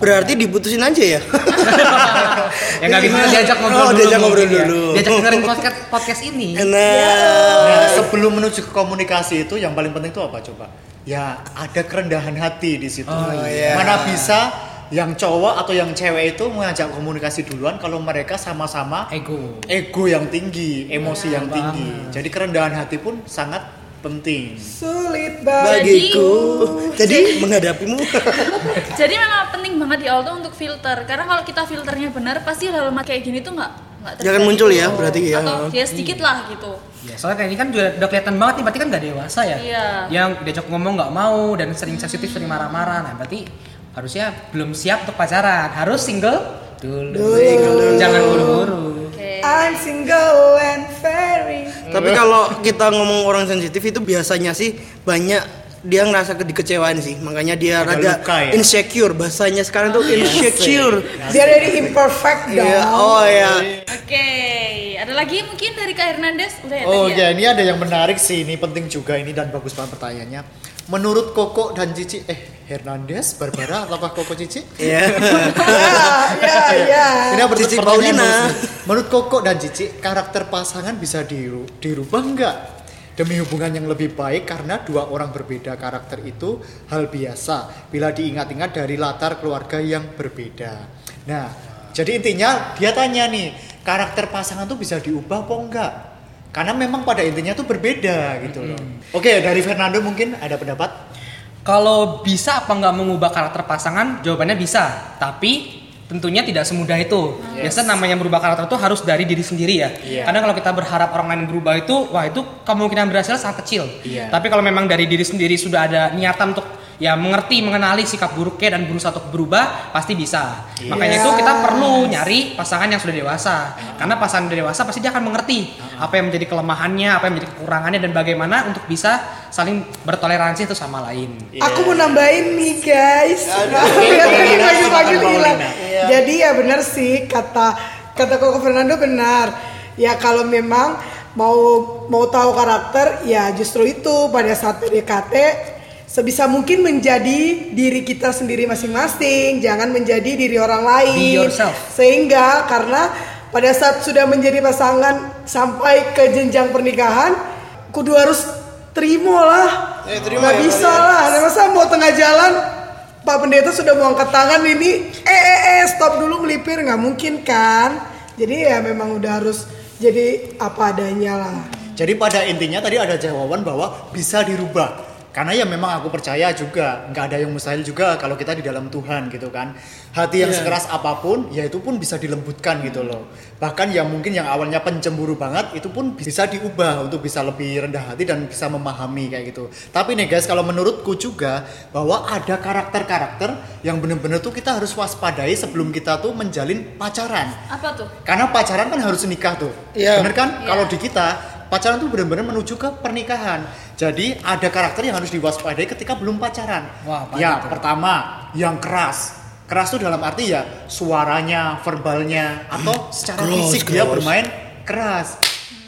Speaker 1: Berarti diputusin aja ya? [laughs]
Speaker 3: ya nggak bisa diajak ngobrol
Speaker 1: Oh,
Speaker 3: dulu.
Speaker 1: diajak ngobrol
Speaker 3: mungkin ya.
Speaker 1: dulu.
Speaker 3: Diajak dengerin [laughs] podcast podcast ini.
Speaker 1: Nah,
Speaker 5: Nah, sebelum menuju ke komunikasi itu yang paling penting itu apa coba? Ya ada kerendahan hati di situ.
Speaker 1: Oh, iya.
Speaker 5: Mana bisa yang cowok atau yang cewek itu mengajak komunikasi duluan kalau mereka sama-sama
Speaker 3: Ego.
Speaker 5: ego yang tinggi, emosi yang tinggi. Jadi kerendahan hati pun sangat penting.
Speaker 4: Sulit banget.
Speaker 1: bagiku. Jadi menghadapimu. [laughs]
Speaker 2: Jadi memang penting banget di awal tuh untuk filter. Karena kalau kita filternya benar, pasti hal-hal kayak gini tuh nggak nggak
Speaker 1: Jangan
Speaker 2: terjadi
Speaker 1: muncul ya,
Speaker 2: gitu.
Speaker 1: berarti ya.
Speaker 2: Atau ya sedikit lah gitu.
Speaker 3: Ya, soalnya kayak ini kan juga udah kelihatan banget nih, berarti kan nggak dewasa ya.
Speaker 2: Iya.
Speaker 3: Yang diajak ngomong nggak mau dan sering sensitif, sering marah-marah. Nah, berarti harusnya belum siap untuk pacaran. Harus single dulu. Jangan buru-buru.
Speaker 2: Oke.
Speaker 4: I'm single and very
Speaker 1: Tapi kalau kita ngomong orang sensitif itu biasanya sih banyak dia ngerasa ke- dikecewaan sih. Makanya dia
Speaker 5: Ada
Speaker 1: rada
Speaker 5: luka ya?
Speaker 1: insecure. Bahasanya sekarang tuh insecure.
Speaker 4: Dia dari imperfect dong.
Speaker 1: Iya, oh ya.
Speaker 2: Oke. Ada lagi mungkin dari Kak Hernandez? Udah ya
Speaker 5: Oh ya, ini ada yang menarik sih, ini penting juga ini dan bagus banget pertanyaannya. Menurut Koko dan Cici, eh Hernandez, Barbara, [laughs] ataukah Koko Cici?
Speaker 1: Iya.
Speaker 4: Ya, ya, ya.
Speaker 5: Ini apa
Speaker 1: Cici Paulina.
Speaker 5: Menurut Koko dan Cici, karakter pasangan bisa diru- dirubah nggak? Demi hubungan yang lebih baik karena dua orang berbeda karakter itu hal biasa bila diingat-ingat dari latar keluarga yang berbeda. Nah, jadi intinya dia tanya nih, karakter pasangan tuh bisa diubah apa enggak? Karena memang pada intinya tuh berbeda gitu loh. Oke, dari Fernando mungkin ada pendapat?
Speaker 3: Kalau bisa apa nggak mengubah karakter pasangan? Jawabannya bisa. Tapi tentunya tidak semudah itu. Biasanya namanya merubah karakter itu harus dari diri sendiri ya.
Speaker 5: Iya.
Speaker 3: Karena kalau kita berharap orang lain berubah itu, wah itu kemungkinan berhasil sangat kecil.
Speaker 5: Iya.
Speaker 3: Tapi kalau memang dari diri sendiri sudah ada niatan untuk ya mengerti, mengenali sikap buruknya dan berusaha untuk berubah, pasti bisa.
Speaker 5: Iya.
Speaker 3: Makanya itu kita perlu nyari pasangan yang sudah dewasa. Karena pasangan dewasa pasti dia akan mengerti apa yang menjadi kelemahannya, apa yang menjadi kekurangannya dan bagaimana untuk bisa saling bertoleransi itu sama lain.
Speaker 4: Aku mau nambahin nih guys. Hilang.
Speaker 1: Iya.
Speaker 4: Jadi ya benar sih kata kata Koko Fernando benar. Ya kalau memang mau mau tahu karakter ya justru itu pada saat PDKT sebisa mungkin menjadi diri kita sendiri masing-masing, jangan menjadi diri orang lain.
Speaker 3: Be yourself.
Speaker 4: Sehingga karena pada saat sudah menjadi pasangan sampai ke jenjang pernikahan, kudu harus terima lah.
Speaker 1: Eh, terima
Speaker 4: Nggak
Speaker 1: ya,
Speaker 4: bisa
Speaker 1: ya.
Speaker 4: lah. Nah, masa mau tengah jalan Pak Pendeta sudah mau angkat tangan ini, eh eh eh stop dulu melipir nggak mungkin kan? Jadi ya memang udah harus jadi apa adanya lah.
Speaker 5: Jadi pada intinya tadi ada jawaban bahwa bisa dirubah. Karena ya memang aku percaya juga nggak ada yang mustahil juga kalau kita di dalam Tuhan gitu kan. Hati yang
Speaker 1: Iya.
Speaker 5: sekeras apa pun ya itu pun bisa dilembutkan gitu loh. Bahkan yang mungkin yang awalnya pencemburu banget itu pun bisa diubah untuk bisa lebih rendah hati dan bisa memahami kayak gitu. Tapi nih guys kalau menurutku juga bahwa ada karakter-karakter yang bener-bener tuh kita harus waspadai sebelum kita tuh menjalin pacaran.
Speaker 2: Apa tuh?
Speaker 5: Karena pacaran kan harus nikah tuh.
Speaker 1: Iya.
Speaker 5: Bener kan?
Speaker 2: Iya.
Speaker 5: Kalau di kita pacaran tuh benar-benar menuju ke pernikahan. Jadi ada karakter yang harus diwaspadai ketika belum pacaran.
Speaker 3: Wah,
Speaker 5: ya,
Speaker 3: itu?
Speaker 5: pertama yang keras. Keras tuh dalam arti ya suaranya, verbalnya atau secara
Speaker 1: Keras,
Speaker 5: fisik dia bermain keras.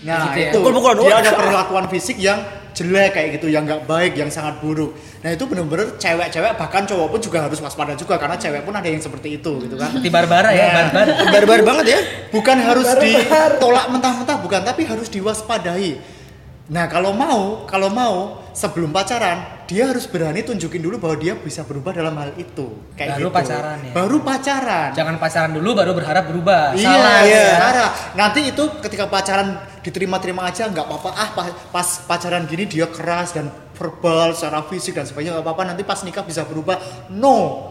Speaker 5: Nah,
Speaker 3: Gitu ya?
Speaker 5: itu
Speaker 1: Pukul-pukulan
Speaker 5: dia ada perlakuan fisik yang jelek kayak gitu, yang nggak baik, yang sangat buruk. Nah, itu benar-benar cewek-cewek bahkan cowok pun juga harus waspada juga karena cewek pun ada yang seperti itu gitu kan.
Speaker 3: Seperti Barbara ya,
Speaker 5: Nah.
Speaker 3: Barbara.
Speaker 1: Barbar banget ya.
Speaker 5: bukan harus
Speaker 4: Barbar.
Speaker 5: ditolak mentah-mentah bukan tapi harus diwaspadai nah kalau mau kalau mau sebelum pacaran dia harus berani tunjukin dulu bahwa dia bisa berubah dalam hal itu kayak
Speaker 3: Baru
Speaker 5: gitu
Speaker 3: pacaran ya?
Speaker 5: baru pacaran
Speaker 3: Jangan pacaran dulu baru berharap berubah.
Speaker 5: Iya,
Speaker 3: Salah.
Speaker 1: iya.
Speaker 5: salah. Nanti itu ketika pacaran diterima-terima aja nggak apa-apa. Ah, pa- pas pacaran gini dia keras dan verbal, secara fisik dan sebagainya nggak apa-apa. Nanti pas nikah bisa berubah. No,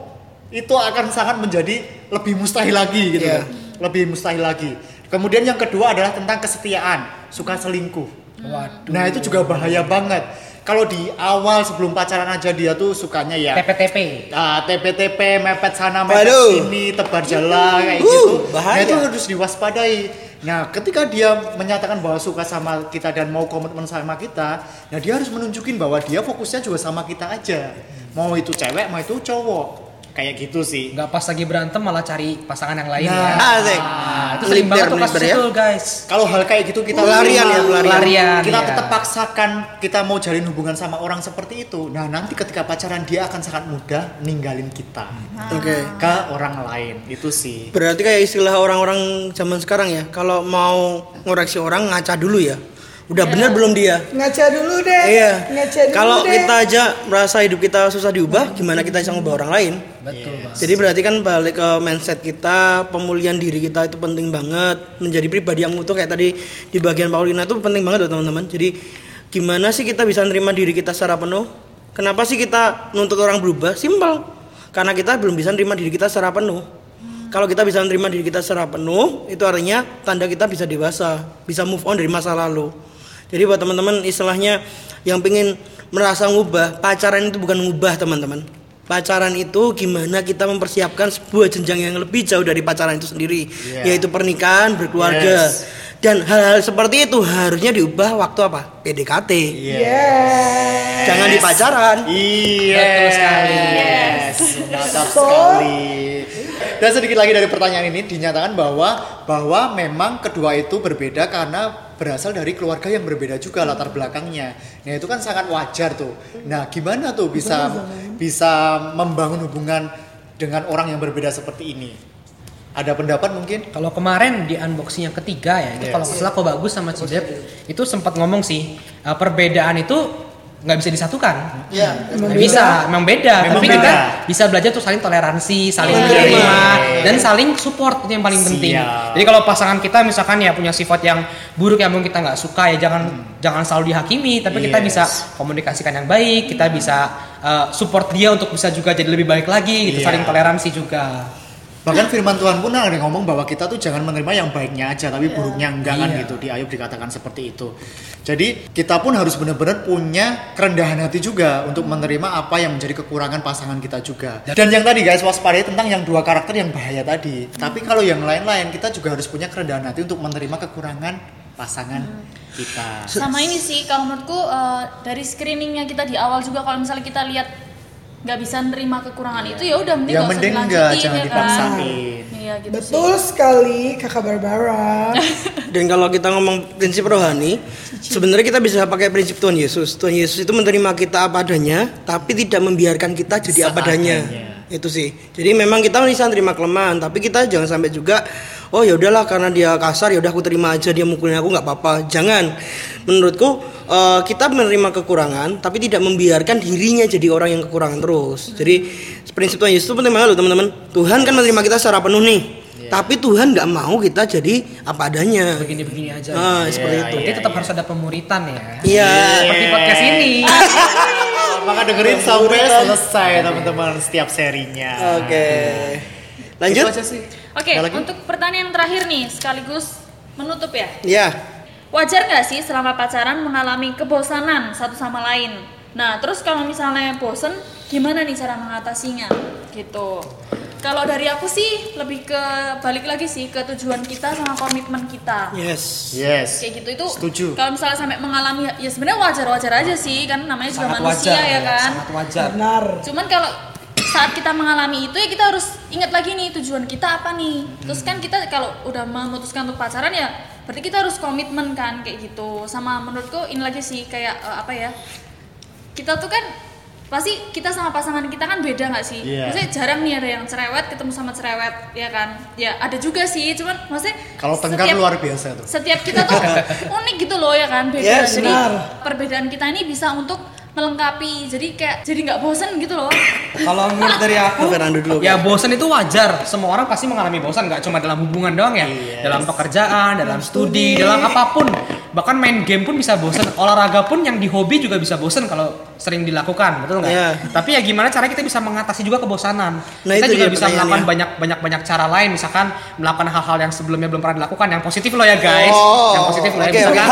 Speaker 5: itu akan sangat menjadi lebih mustahil lagi gitu.
Speaker 1: Iya.
Speaker 5: kan. Lebih mustahil lagi. Kemudian yang kedua adalah tentang kesetiaan, suka selingkuh.
Speaker 3: Waduh.
Speaker 5: Nah itu juga bahaya banget. Kalau di awal sebelum pacaran aja dia tuh sukanya ya
Speaker 3: TP-TP.
Speaker 5: Ah, TP-TP, mepet sana, mepet
Speaker 1: Waduh.
Speaker 5: sini, tebar jala kayak
Speaker 1: Uh,
Speaker 5: gitu.
Speaker 1: bahaya.
Speaker 5: Nah, itu harus diwaspadai. Nah, ketika dia menyatakan bahwa suka sama kita dan mau komitmen sama kita, nah dia harus menunjukin bahwa dia fokusnya juga sama kita aja. Mau itu cewek, mau itu cowok. Kayak gitu sih.
Speaker 3: Nggak pas lagi berantem malah cari pasangan yang lain
Speaker 5: Nah,
Speaker 3: ya.
Speaker 1: Asik.
Speaker 3: Nah, itu sering banget tuh kasus
Speaker 1: ya.
Speaker 3: itu guys.
Speaker 5: Kalau hal kayak gitu kita
Speaker 1: Pelarian ya, pelarian.
Speaker 3: Pelarian,
Speaker 5: kita
Speaker 3: iya.
Speaker 5: tetap paksakan kita mau jalin hubungan sama orang seperti itu. Nah, nanti ketika pacaran dia akan sangat mudah ninggalin kita
Speaker 1: Oke.
Speaker 5: ke orang lain. Itu sih.
Speaker 1: Berarti kayak istilah orang-orang zaman sekarang ya, kalau mau ngoreksi orang ngaca dulu ya. Udah bener belum dia?
Speaker 4: Ngaca dulu deh.
Speaker 1: Iya.
Speaker 4: Ngaca dulu
Speaker 1: Kalau
Speaker 4: deh.
Speaker 1: kita aja merasa hidup kita susah diubah, gimana kita bisa ngubah orang lain?
Speaker 3: Betul, Bang.
Speaker 1: Jadi berarti kan balik ke mindset kita, pemulihan diri kita itu penting banget. Menjadi pribadi yang utuh kayak tadi di bagian Paulina itu penting banget loh teman-teman. Jadi gimana sih kita bisa nerima diri kita secara penuh? Kenapa sih kita nuntut orang berubah? Simpel. Karena kita belum bisa nerima diri kita secara penuh. Kalau kita bisa menerima diri kita secara penuh, itu artinya tanda kita bisa dewasa, bisa move on dari masa lalu. Jadi buat teman-teman istilahnya yang pengen merasa ngubah, pacaran itu bukan ngubah teman-teman. Pacaran itu gimana kita mempersiapkan sebuah jenjang yang lebih jauh dari pacaran itu sendiri,
Speaker 5: Iya.
Speaker 1: yaitu pernikahan, berkeluarga.
Speaker 5: Yes.
Speaker 1: Dan hal-hal seperti itu harusnya diubah waktu apa? PDKT.
Speaker 4: Yes.
Speaker 1: Jangan di pacaran.
Speaker 5: Iya.
Speaker 3: Betul sekali.
Speaker 5: Yes. Mantap sekali. Dan sedikit lagi dari pertanyaan ini dinyatakan bahwa bahwa memang kedua itu berbeda karena berasal dari keluarga yang berbeda juga latar belakangnya. Nah itu kan sangat wajar tuh. Nah gimana tuh bisa bisa membangun hubungan dengan orang yang berbeda seperti ini? Ada pendapat mungkin?
Speaker 3: Kalau kemarin di unboxing yang ketiga ya, itu
Speaker 5: Yes.
Speaker 3: kalau nggak salah kok bagus sama Cidep itu sempat ngomong sih eh, perbedaan itu nggak bisa disatukan.
Speaker 1: Iya.
Speaker 3: Nggak bisa, memang beda.
Speaker 5: Memang
Speaker 3: Tapi
Speaker 5: beda.
Speaker 3: kita bisa belajar tuh saling toleransi, saling
Speaker 1: Iya.
Speaker 3: menerima, dan saling support itu yang paling penting.
Speaker 5: Siap.
Speaker 3: Jadi kalau pasangan kita misalkan ya punya sifat yang buruk yang mungkin kita nggak suka ya jangan jangan selalu dihakimi, tapi kita
Speaker 5: Yes.
Speaker 3: bisa komunikasikan yang baik, kita bisa eh, support dia untuk bisa juga jadi lebih baik lagi, gitu,
Speaker 5: Iya.
Speaker 3: saling toleransi juga.
Speaker 5: Bahkan firman Tuhan pun ada yang ngomong bahwa kita tuh jangan menerima yang baiknya aja tapi buruknya enggak kan gitu. Di Ayub dikatakan seperti itu. Jadi kita pun harus benar-benar punya kerendahan hati juga untuk menerima apa yang menjadi kekurangan pasangan kita juga. Dan yang tadi guys waspadai tentang yang dua karakter yang bahaya tadi. Tapi kalau yang lain-lain kita juga harus punya kerendahan hati untuk menerima kekurangan pasangan kita.
Speaker 2: sama ini sih kalau menurutku eh, dari screeningnya kita di awal juga kalau misalnya kita lihat nggak bisa nerima kekurangan itu ya udah mending
Speaker 5: Ya mending
Speaker 2: dilanjutin,
Speaker 5: enggak, jangan
Speaker 2: ya kan?
Speaker 5: dipaksain.
Speaker 2: Iya gitu
Speaker 4: Betul sekali kakak Barbara. [laughs]
Speaker 1: Dan kalau kita ngomong prinsip rohani, sebenarnya kita bisa pakai prinsip Tuhan Yesus. Tuhan Yesus itu menerima kita apa adanya, tapi tidak membiarkan kita jadi apa adanya. Itu sih. Jadi memang kita bisa terima kelemahan, tapi kita jangan sampai juga oh ya udahlah karena dia kasar ya udah aku terima aja dia mukulin aku nggak apa-apa. Jangan. Menurutku eh, kita menerima kekurangan, tapi tidak membiarkan dirinya jadi orang yang kekurangan terus. Jadi prinsip Tuhan Yesus itu penting banget loh teman-teman. Tuhan kan menerima kita secara penuh nih. Tapi Tuhan nggak mau kita jadi apa adanya.
Speaker 3: Begini-begini aja.
Speaker 1: Ah, seperti itu.
Speaker 3: Berarti tetap harus ada pemuritan ya.
Speaker 1: Iya.
Speaker 3: Seperti podcast ini. [laughs]
Speaker 5: Maka dengerin sampai selesai teman-teman setiap serinya.
Speaker 1: Oke. Lanjut?
Speaker 5: Itu aja sih.
Speaker 2: Oke,
Speaker 5: lagi?
Speaker 2: untuk pertanyaan yang terakhir nih, sekaligus menutup ya.
Speaker 1: Ya.
Speaker 2: Wajar nggak sih selama pacaran mengalami kebosanan satu sama lain? Nah, terus kalau misalnya bosen, gimana nih cara mengatasinya? Gitu. Kalau dari aku sih lebih ke balik lagi sih ke tujuan kita sama komitmen kita.
Speaker 1: Yes.
Speaker 5: Yes.
Speaker 2: Kayak gitu itu.
Speaker 5: Setuju.
Speaker 2: Kalau misalnya sampai mengalami ya sebenarnya wajar-wajar aja sih kan namanya juga
Speaker 3: Sangat
Speaker 2: manusia
Speaker 3: wajar
Speaker 2: ya kan.
Speaker 3: Sangat wajar.
Speaker 4: Benar.
Speaker 2: Cuman kalau saat kita mengalami itu ya kita harus ingat lagi nih tujuan kita apa nih. Terus kan kita kalau udah memutuskan untuk pacaran ya berarti kita harus komitmen kan kayak gitu. Sama menurutku ini lagi sih kayak eh, apa ya? Kita tuh kan pasti kita sama pasangan kita kan beda nggak sih?
Speaker 5: Iya.
Speaker 2: Maksudnya jarang nih ada yang cerewet ketemu sama cerewet ya kan? Ya ada juga sih, cuman maksudnya
Speaker 5: Kalau tengkar
Speaker 2: setiap-
Speaker 5: luar biasa tuh.
Speaker 2: setiap kita tuh [laughs] unik gitu loh ya kan beda
Speaker 1: Yes,
Speaker 2: jadi
Speaker 4: benar.
Speaker 2: perbedaan kita ini bisa untuk melengkapi jadi kayak jadi nggak bosen gitu loh [coughs]
Speaker 3: Kalau menurut dari aku,
Speaker 1: Oke, Randu dulu.
Speaker 3: ya bosan itu wajar. Semua orang pasti mengalami bosan, nggak cuma dalam hubungan doang ya. Dalam pekerjaan, dalam studi, dalam apa pun. Bahkan main game pun bisa bosan. Olahraga pun yang di hobi juga bisa bosan kalau sering dilakukan, betul nggak?
Speaker 1: Iya.
Speaker 3: Tapi ya gimana cara kita bisa mengatasi juga kebosanan?
Speaker 1: Nah,
Speaker 3: kita
Speaker 1: itu
Speaker 3: juga bisa melakukan banyak banyak banyak cara lain, misalkan melakukan hal-hal yang sebelumnya belum pernah dilakukan, yang positif loh ya guys.
Speaker 1: Oh,
Speaker 3: yang positif loh ya.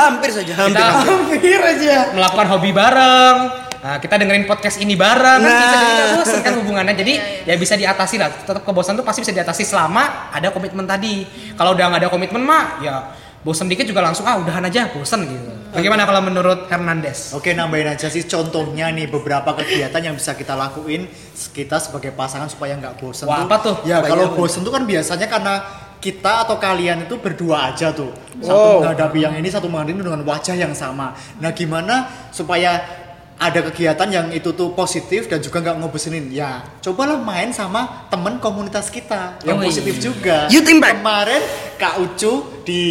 Speaker 1: Hampir saja, hampir,
Speaker 3: kita
Speaker 1: hampir.
Speaker 4: Aja.
Speaker 3: melakukan hobi bareng. Nah, kita dengerin podcast ini bareng kan bisa jadi
Speaker 1: Nah.
Speaker 3: bosan kan hubungannya. Jadi ya bisa diatasi lah. Tetap kebosan tuh pasti bisa diatasi selama ada komitmen tadi. Kalau udah nggak ada komitmen mah ya bosan dikit juga langsung ah udahan aja bosan gitu. Bagaimana kalau menurut Hernandez?
Speaker 5: Oke nambahin aja sih contohnya nih beberapa kegiatan yang bisa kita lakuin kita sebagai pasangan supaya nggak bosen
Speaker 3: Wah,
Speaker 5: tuh.
Speaker 3: apa tuh?
Speaker 5: Ya kalau
Speaker 1: itu?
Speaker 5: bosen tuh kan biasanya karena kita atau kalian itu berdua aja tuh satu
Speaker 1: Wow.
Speaker 5: menghadapi yang ini satu menghadapi dengan wajah yang sama. Nah gimana supaya ada kegiatan yang itu tuh positif dan juga nggak ngebosenin ya cobalah main sama temen komunitas kita yang
Speaker 3: Oh,
Speaker 5: positif
Speaker 3: iya.
Speaker 5: juga
Speaker 1: Youth Impact.
Speaker 5: kemarin Kak Ucu di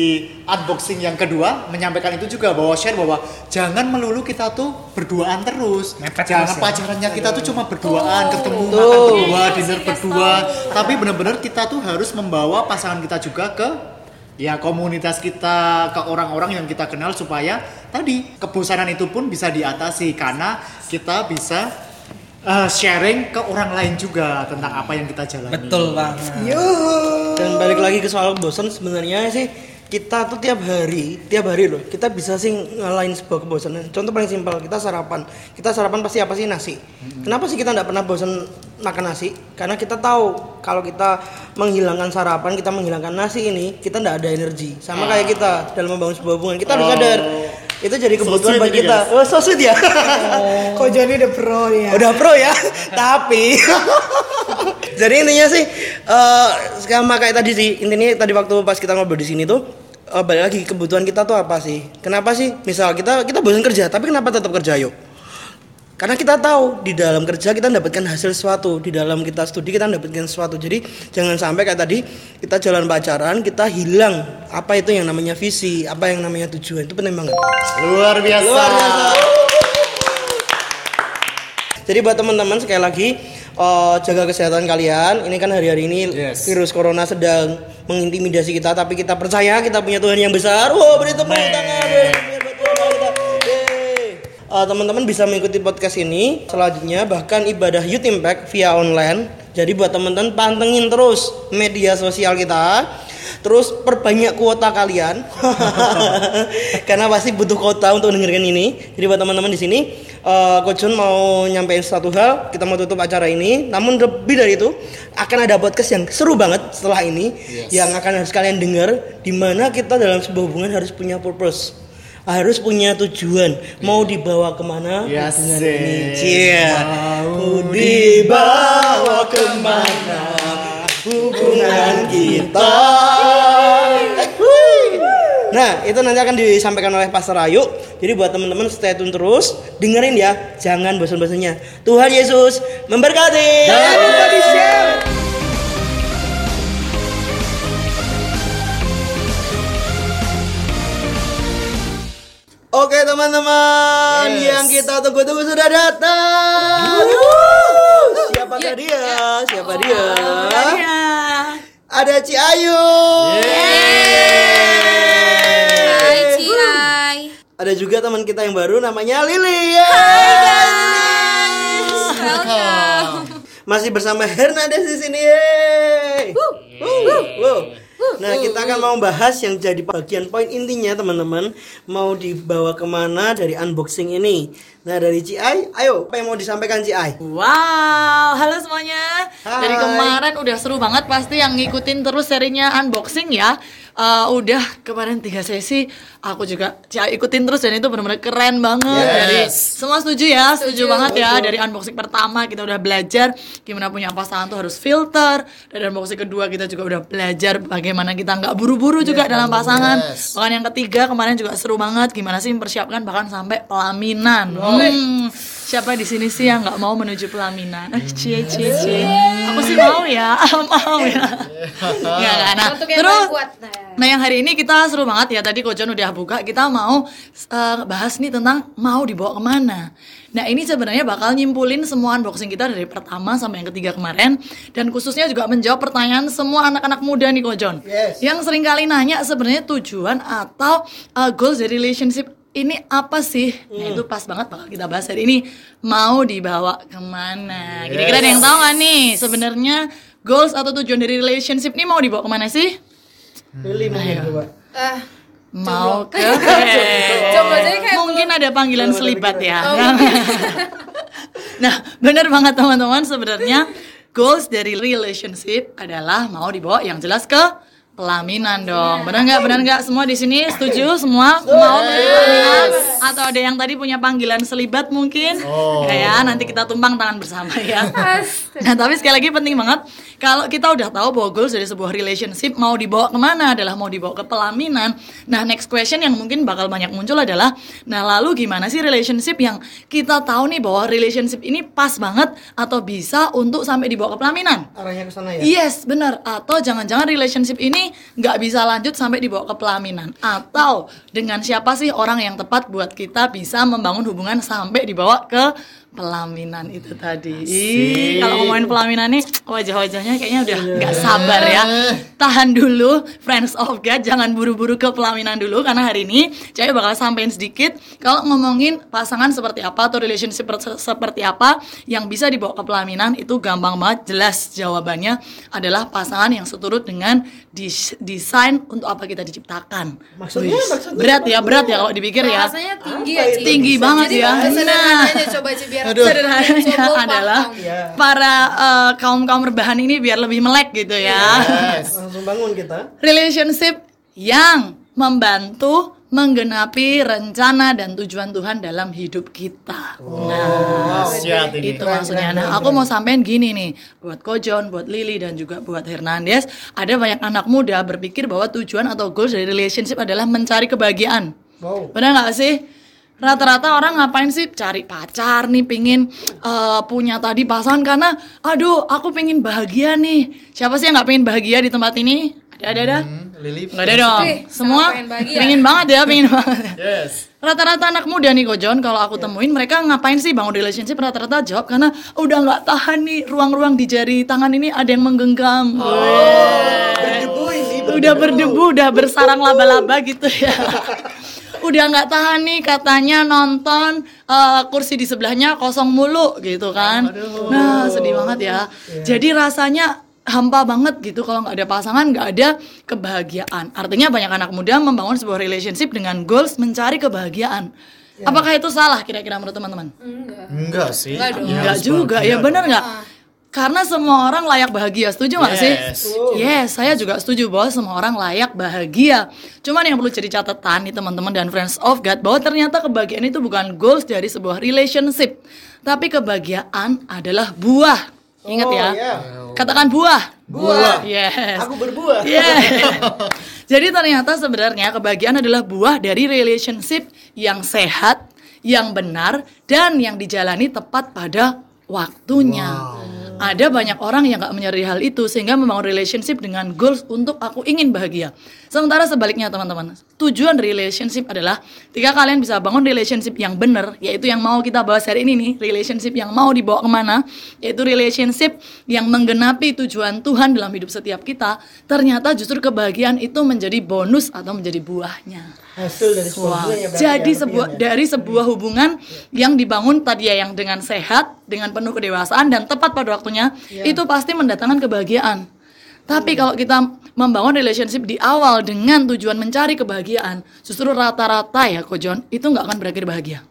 Speaker 5: unboxing yang kedua menyampaikan itu juga bahwa share bahwa jangan melulu kita tuh berduaan terus.
Speaker 3: Mepet
Speaker 5: jangan
Speaker 3: terus ya.
Speaker 5: pacarannya kita tuh cuma berduaan, ketemu
Speaker 1: Tuh.
Speaker 5: makan berdua,
Speaker 2: Iya,
Speaker 5: dinner
Speaker 2: iya,
Speaker 5: berdua, tapi benar-benar kita tuh harus membawa pasangan kita juga ke ya komunitas kita ke orang-orang yang kita kenal supaya tadi kebosanan itu pun bisa diatasi karena kita bisa uh, sharing ke orang lain juga tentang apa yang kita jalani.
Speaker 3: Betul banget.
Speaker 4: Yuhu.
Speaker 1: Dan balik lagi ke soal bosan sebenarnya sih kita tuh tiap hari, tiap hari loh, kita bisa sih ngalahin sebuah kebosanan. Contoh paling simpel, kita sarapan. Kita sarapan pasti apa sih nasi. Kenapa sih kita nggak pernah bosan makan nasi? Karena kita tahu kalau kita menghilangkan sarapan, kita menghilangkan nasi ini, kita nggak ada energi. Sama kayak kita dalam membangun sebuah hubungan. Kita harus
Speaker 5: Oh.
Speaker 1: Itu jadi kebutuhan bagi
Speaker 5: ini,
Speaker 1: kita. Oh, so sweet ya.
Speaker 4: Kok Joni udah pro ya?
Speaker 1: Udah pro ya, tapi [laughs] jadi intinya sih eh sama kayak tadi sih intinya tadi waktu pas kita ngobrol di sini tuh eh, balik lagi kebutuhan kita tuh apa sih? Kenapa sih? Misal kita kita bosan kerja, tapi kenapa tetap kerja yuk? Karena kita tahu di dalam kerja kita mendapatkan hasil sesuatu, di dalam kita studi kita mendapatkan sesuatu. Jadi jangan sampai kayak tadi kita jalan pacaran kita hilang apa itu yang namanya visi, apa yang namanya tujuan itu penting banget.
Speaker 5: Luar biasa.
Speaker 1: Luar biasa. Jadi buat teman-teman sekali lagi eh, jaga kesehatan kalian. Ini kan hari-hari ini
Speaker 5: Yes.
Speaker 1: virus corona sedang mengintimidasi kita, tapi kita percaya kita punya Tuhan yang besar. Wow, beri tepuk tangan. Eh, teman-teman bisa mengikuti podcast ini selanjutnya bahkan ibadah Youth Impact via online. Jadi buat teman-teman pantengin terus media sosial kita. Terus perbanyak kuota kalian. [laughs] Karena pasti butuh kuota untuk dengerin ini. Jadi buat teman-teman di sini eh Coach John mau nyampein satu hal, kita mau tutup acara ini. Namun lebih dari itu akan ada podcast yang seru banget setelah ini yang akan harus kalian dengar di mana kita dalam sebuah hubungan harus punya purpose. Harus punya tujuan, mau dibawa ke mana
Speaker 5: Ya,
Speaker 1: hubungan
Speaker 5: sih.
Speaker 1: ini. Cia. Mau dibawa ke mana hubungan kita. Nah, itu nanti akan disampaikan oleh Pastor Ayu. Jadi buat teman-teman stay tune terus, dengerin ya, jangan bosan-bosannya. Tuhan Yesus memberkati.
Speaker 4: Jangan lupa di
Speaker 1: Oke teman-teman, yang kita tunggu-tunggu sudah datang. Siapakah dia? Siapa dia? Ada Ci Ayu.
Speaker 7: Hai Ciai
Speaker 1: Ada juga teman kita yang baru namanya Lili.
Speaker 7: Welcome
Speaker 1: Masih bersama Hernandez di sini. yeay. Wuh, wuh. Nah, kita akan mau bahas yang jadi bagian poin intinya, teman-teman. Mau dibawa ke mana dari unboxing ini? Nah, dari Ci ayo, apa yang mau disampaikan Ci?
Speaker 8: Wow, halo semuanya.
Speaker 1: Hai.
Speaker 8: Dari kemarin udah seru banget pasti yang ngikutin terus serinya unboxing ya. Eh, udah kemarin tiga sesi, aku juga ya, ikutin terus dan itu benar-benar keren banget.
Speaker 5: Yes.
Speaker 8: Dari semua setuju ya, setuju,
Speaker 7: Setuju.
Speaker 8: banget ya. Dari unboxing pertama kita udah belajar gimana punya pasangan tuh harus filter. Dari unboxing kedua kita juga udah belajar bagaimana kita nggak buru-buru juga dalam pasangan.
Speaker 5: Yes.
Speaker 8: Bahkan yang ketiga kemarin juga seru banget gimana sih mempersiapkan bahkan sampai pelaminan. Hmm, siapa di sini sih yang nggak mau menuju pelaminan? Eh, cie cie cie. Aku sih mau ya, [laughs] mau ya. Nggak, nggak. Nah,
Speaker 7: yang
Speaker 8: terus
Speaker 7: nah.
Speaker 8: Nah yang hari ini kita seru banget ya tadi Kojon udah buka kita mau eh, bahas nih tentang mau dibawa ke mana. Nah ini sebenarnya bakal nyimpulin semua unboxing kita dari pertama sampai yang ketiga kemarin dan khususnya juga menjawab pertanyaan semua anak-anak muda nih Kojon.
Speaker 1: Yes.
Speaker 8: Yang sering kali nanya sebenarnya tujuan atau eh, goals dari relationship ini apa sih? Nah itu pas banget bakal kita bahas hari ini. Mau dibawa ke mana. Kira-kira ada yang tahu nggak nih? Sebenarnya goals atau tujuan dari relationship ini mau dibawa ke mana sih?
Speaker 1: Lili mungkin coba.
Speaker 7: Ah,
Speaker 8: mau ke [laughs]
Speaker 7: Coba jadi kayak
Speaker 8: mungkin ada panggilan selibat ya.
Speaker 7: Oh, [laughs]
Speaker 8: nah benar banget teman-teman. Sebenarnya goals dari relationship adalah mau dibawa yang jelas ke pelaminan dong. Benar nggak? Benar nggak? Semua di sini setuju? Semua? Mau menuju pelaminan atau ada yang tadi punya panggilan selibat mungkin? Ya, ya nanti kita tumpang tangan bersama ya. Nah, tapi sekali lagi penting banget kalau kita udah tahu bahwa goals dari sebuah relationship mau dibawa ke mana adalah mau dibawa ke pelaminan. Nah, next question yang mungkin bakal banyak muncul adalah, nah lalu gimana sih relationship yang kita tahu nih bahwa relationship ini pas banget atau bisa untuk sampai dibawa ke pelaminan?
Speaker 1: Arahnya ke sana ya.
Speaker 8: Yes, benar. Atau jangan-jangan relationship ini nggak bisa lanjut sampai dibawa ke pelaminan. Atau dengan siapa sih orang yang tepat buat kita bisa membangun hubungan sampai dibawa ke pelaminan itu tadi. Ih, Kalau ngomongin pelaminan nih, wajah-wajahnya kayaknya udah nggak sabar ya. Tahan dulu, friends of God, jangan buru-buru ke pelaminan dulu karena hari ini saya bakal sampein sedikit kalau ngomongin pasangan seperti apa atau relationship per- seperti apa yang bisa dibawa ke pelaminan itu gampang banget jelas jawabannya adalah pasangan yang seturut dengan dis- desain untuk apa kita diciptakan.
Speaker 1: Maksudnya,
Speaker 8: Wih,
Speaker 1: maksudnya
Speaker 8: berat ya, berat ya kalau dipikir ya.
Speaker 7: Bahasanya tinggi ya.
Speaker 8: Tinggi banget
Speaker 7: Jadi
Speaker 8: ya. Nah.
Speaker 7: coba Biar
Speaker 8: Sederhananya [laughs]
Speaker 7: Coba
Speaker 8: adalah.
Speaker 1: Iya.
Speaker 8: para kaum kaum rebahan ini biar lebih melek gitu ya.
Speaker 5: Yes.
Speaker 1: Langsung bangun kita.
Speaker 8: Relationship yang membantu menggenapi rencana dan tujuan Tuhan dalam hidup kita. nah,
Speaker 5: Siap ini.
Speaker 8: itu maksudnya. Nah, aku mau sampein gini nih, buat Kojon, buat Lili dan juga buat Hernandez, ada banyak anak muda berpikir bahwa tujuan atau goals dari relationship adalah mencari kebahagiaan.
Speaker 1: Wow.
Speaker 8: Benar nggak sih? Rata-rata orang ngapain sih cari pacar nih, pingin eh, punya tadi pasangan karena, aduh, aku pingin bahagia nih. Siapa sih yang nggak pingin bahagia di tempat ini? Ada, ada, ada?
Speaker 5: Lili.
Speaker 8: Nggak ada dong.
Speaker 7: Oke,
Speaker 8: Semua
Speaker 7: pengen
Speaker 8: banget ya, pingin [laughs] banget.
Speaker 5: Yes.
Speaker 8: Rata-rata anak muda nih Kojon kalau aku temuin mereka ngapain sih bangun relationship rata-rata jawab karena udah nggak tahan nih ruang-ruang di jari tangan ini ada yang menggenggam.
Speaker 1: Berdebu ini.
Speaker 8: udah berdebu, udah bersarang laba-laba gitu ya. [laughs] udah nggak tahan nih katanya nonton eh, kursi di sebelahnya kosong mulu gitu kan. Nah sedih banget ya. Jadi rasanya hampa banget gitu kalau nggak ada pasangan nggak ada kebahagiaan. Artinya banyak anak muda membangun sebuah relationship dengan goals mencari kebahagiaan. Apakah itu salah kira-kira menurut teman-teman?
Speaker 5: Enggak sih.
Speaker 7: Enggak.
Speaker 8: Enggak juga, ya benar nggak? Karena semua orang layak bahagia, setuju nggak sih?
Speaker 5: Yes.
Speaker 8: Yes, saya juga setuju bahwa semua orang layak bahagia. Cuman yang perlu jadi catatan nih teman-teman dan friends of God bahwa ternyata kebahagiaan itu bukan goals dari sebuah relationship, tapi kebahagiaan adalah buah. Ingat
Speaker 1: Oh,
Speaker 8: ya.
Speaker 1: iya.
Speaker 8: Katakan buah.
Speaker 1: Buah.
Speaker 8: Yes.
Speaker 1: Aku berbuah.
Speaker 8: Yeah. [laughs] Jadi ternyata sebenarnya kebahagiaan adalah buah dari relationship yang sehat, yang benar, dan yang dijalani tepat pada waktunya. Ada banyak orang yang gak menyadari hal itu sehingga membangun relationship dengan goals untuk aku ingin bahagia. Sementara sebaliknya teman-teman, tujuan relationship adalah ketika kalian bisa bangun relationship yang benar, yaitu yang mau kita bahas hari ini nih, relationship yang mau dibawa ke mana, yaitu relationship yang menggenapi tujuan Tuhan dalam hidup setiap kita, ternyata justru kebahagiaan itu menjadi bonus atau menjadi buahnya.
Speaker 1: Hasil dari sebuah
Speaker 8: Wah,
Speaker 1: hubungan ya
Speaker 8: jadi
Speaker 1: ya,
Speaker 8: sebuah
Speaker 1: ya.
Speaker 8: dari sebuah hubungan yang dibangun tadi ya yang dengan sehat, dengan penuh kedewasaan dan tepat pada waktunya, itu pasti mendatangkan kebahagiaan. Tapi kalau kita membangun relationship di awal dengan tujuan mencari kebahagiaan, justru rata-rata ya Kojon itu nggak akan berakhir bahagia.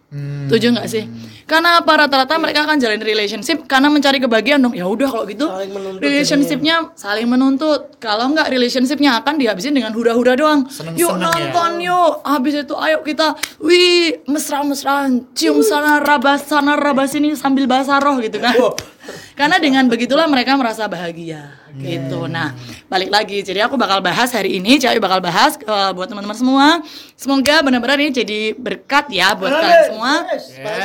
Speaker 8: Tujuh nggak sih? Karena apa rata-rata mereka akan jalin relationship karena mencari kebahagiaan dong. Ya udah kalau gitu relationshipnya saling menuntut. Kalau nggak relationshipnya akan dihabisin dengan hura-hura doang.
Speaker 5: Seneng-seneng
Speaker 8: yuk
Speaker 5: ya.
Speaker 8: nonton yuk. Habis itu ayo kita wih mesra-mesraan cium sana rabas sana rabas sini sambil bahasa roh gitu kan. Karena dengan begitulah mereka merasa bahagia gitu. Nah, balik lagi. Jadi aku bakal bahas hari ini, Cewek bakal bahas eh, buat teman-teman semua. Semoga benar-benar ini jadi berkat ya buat kalian semua.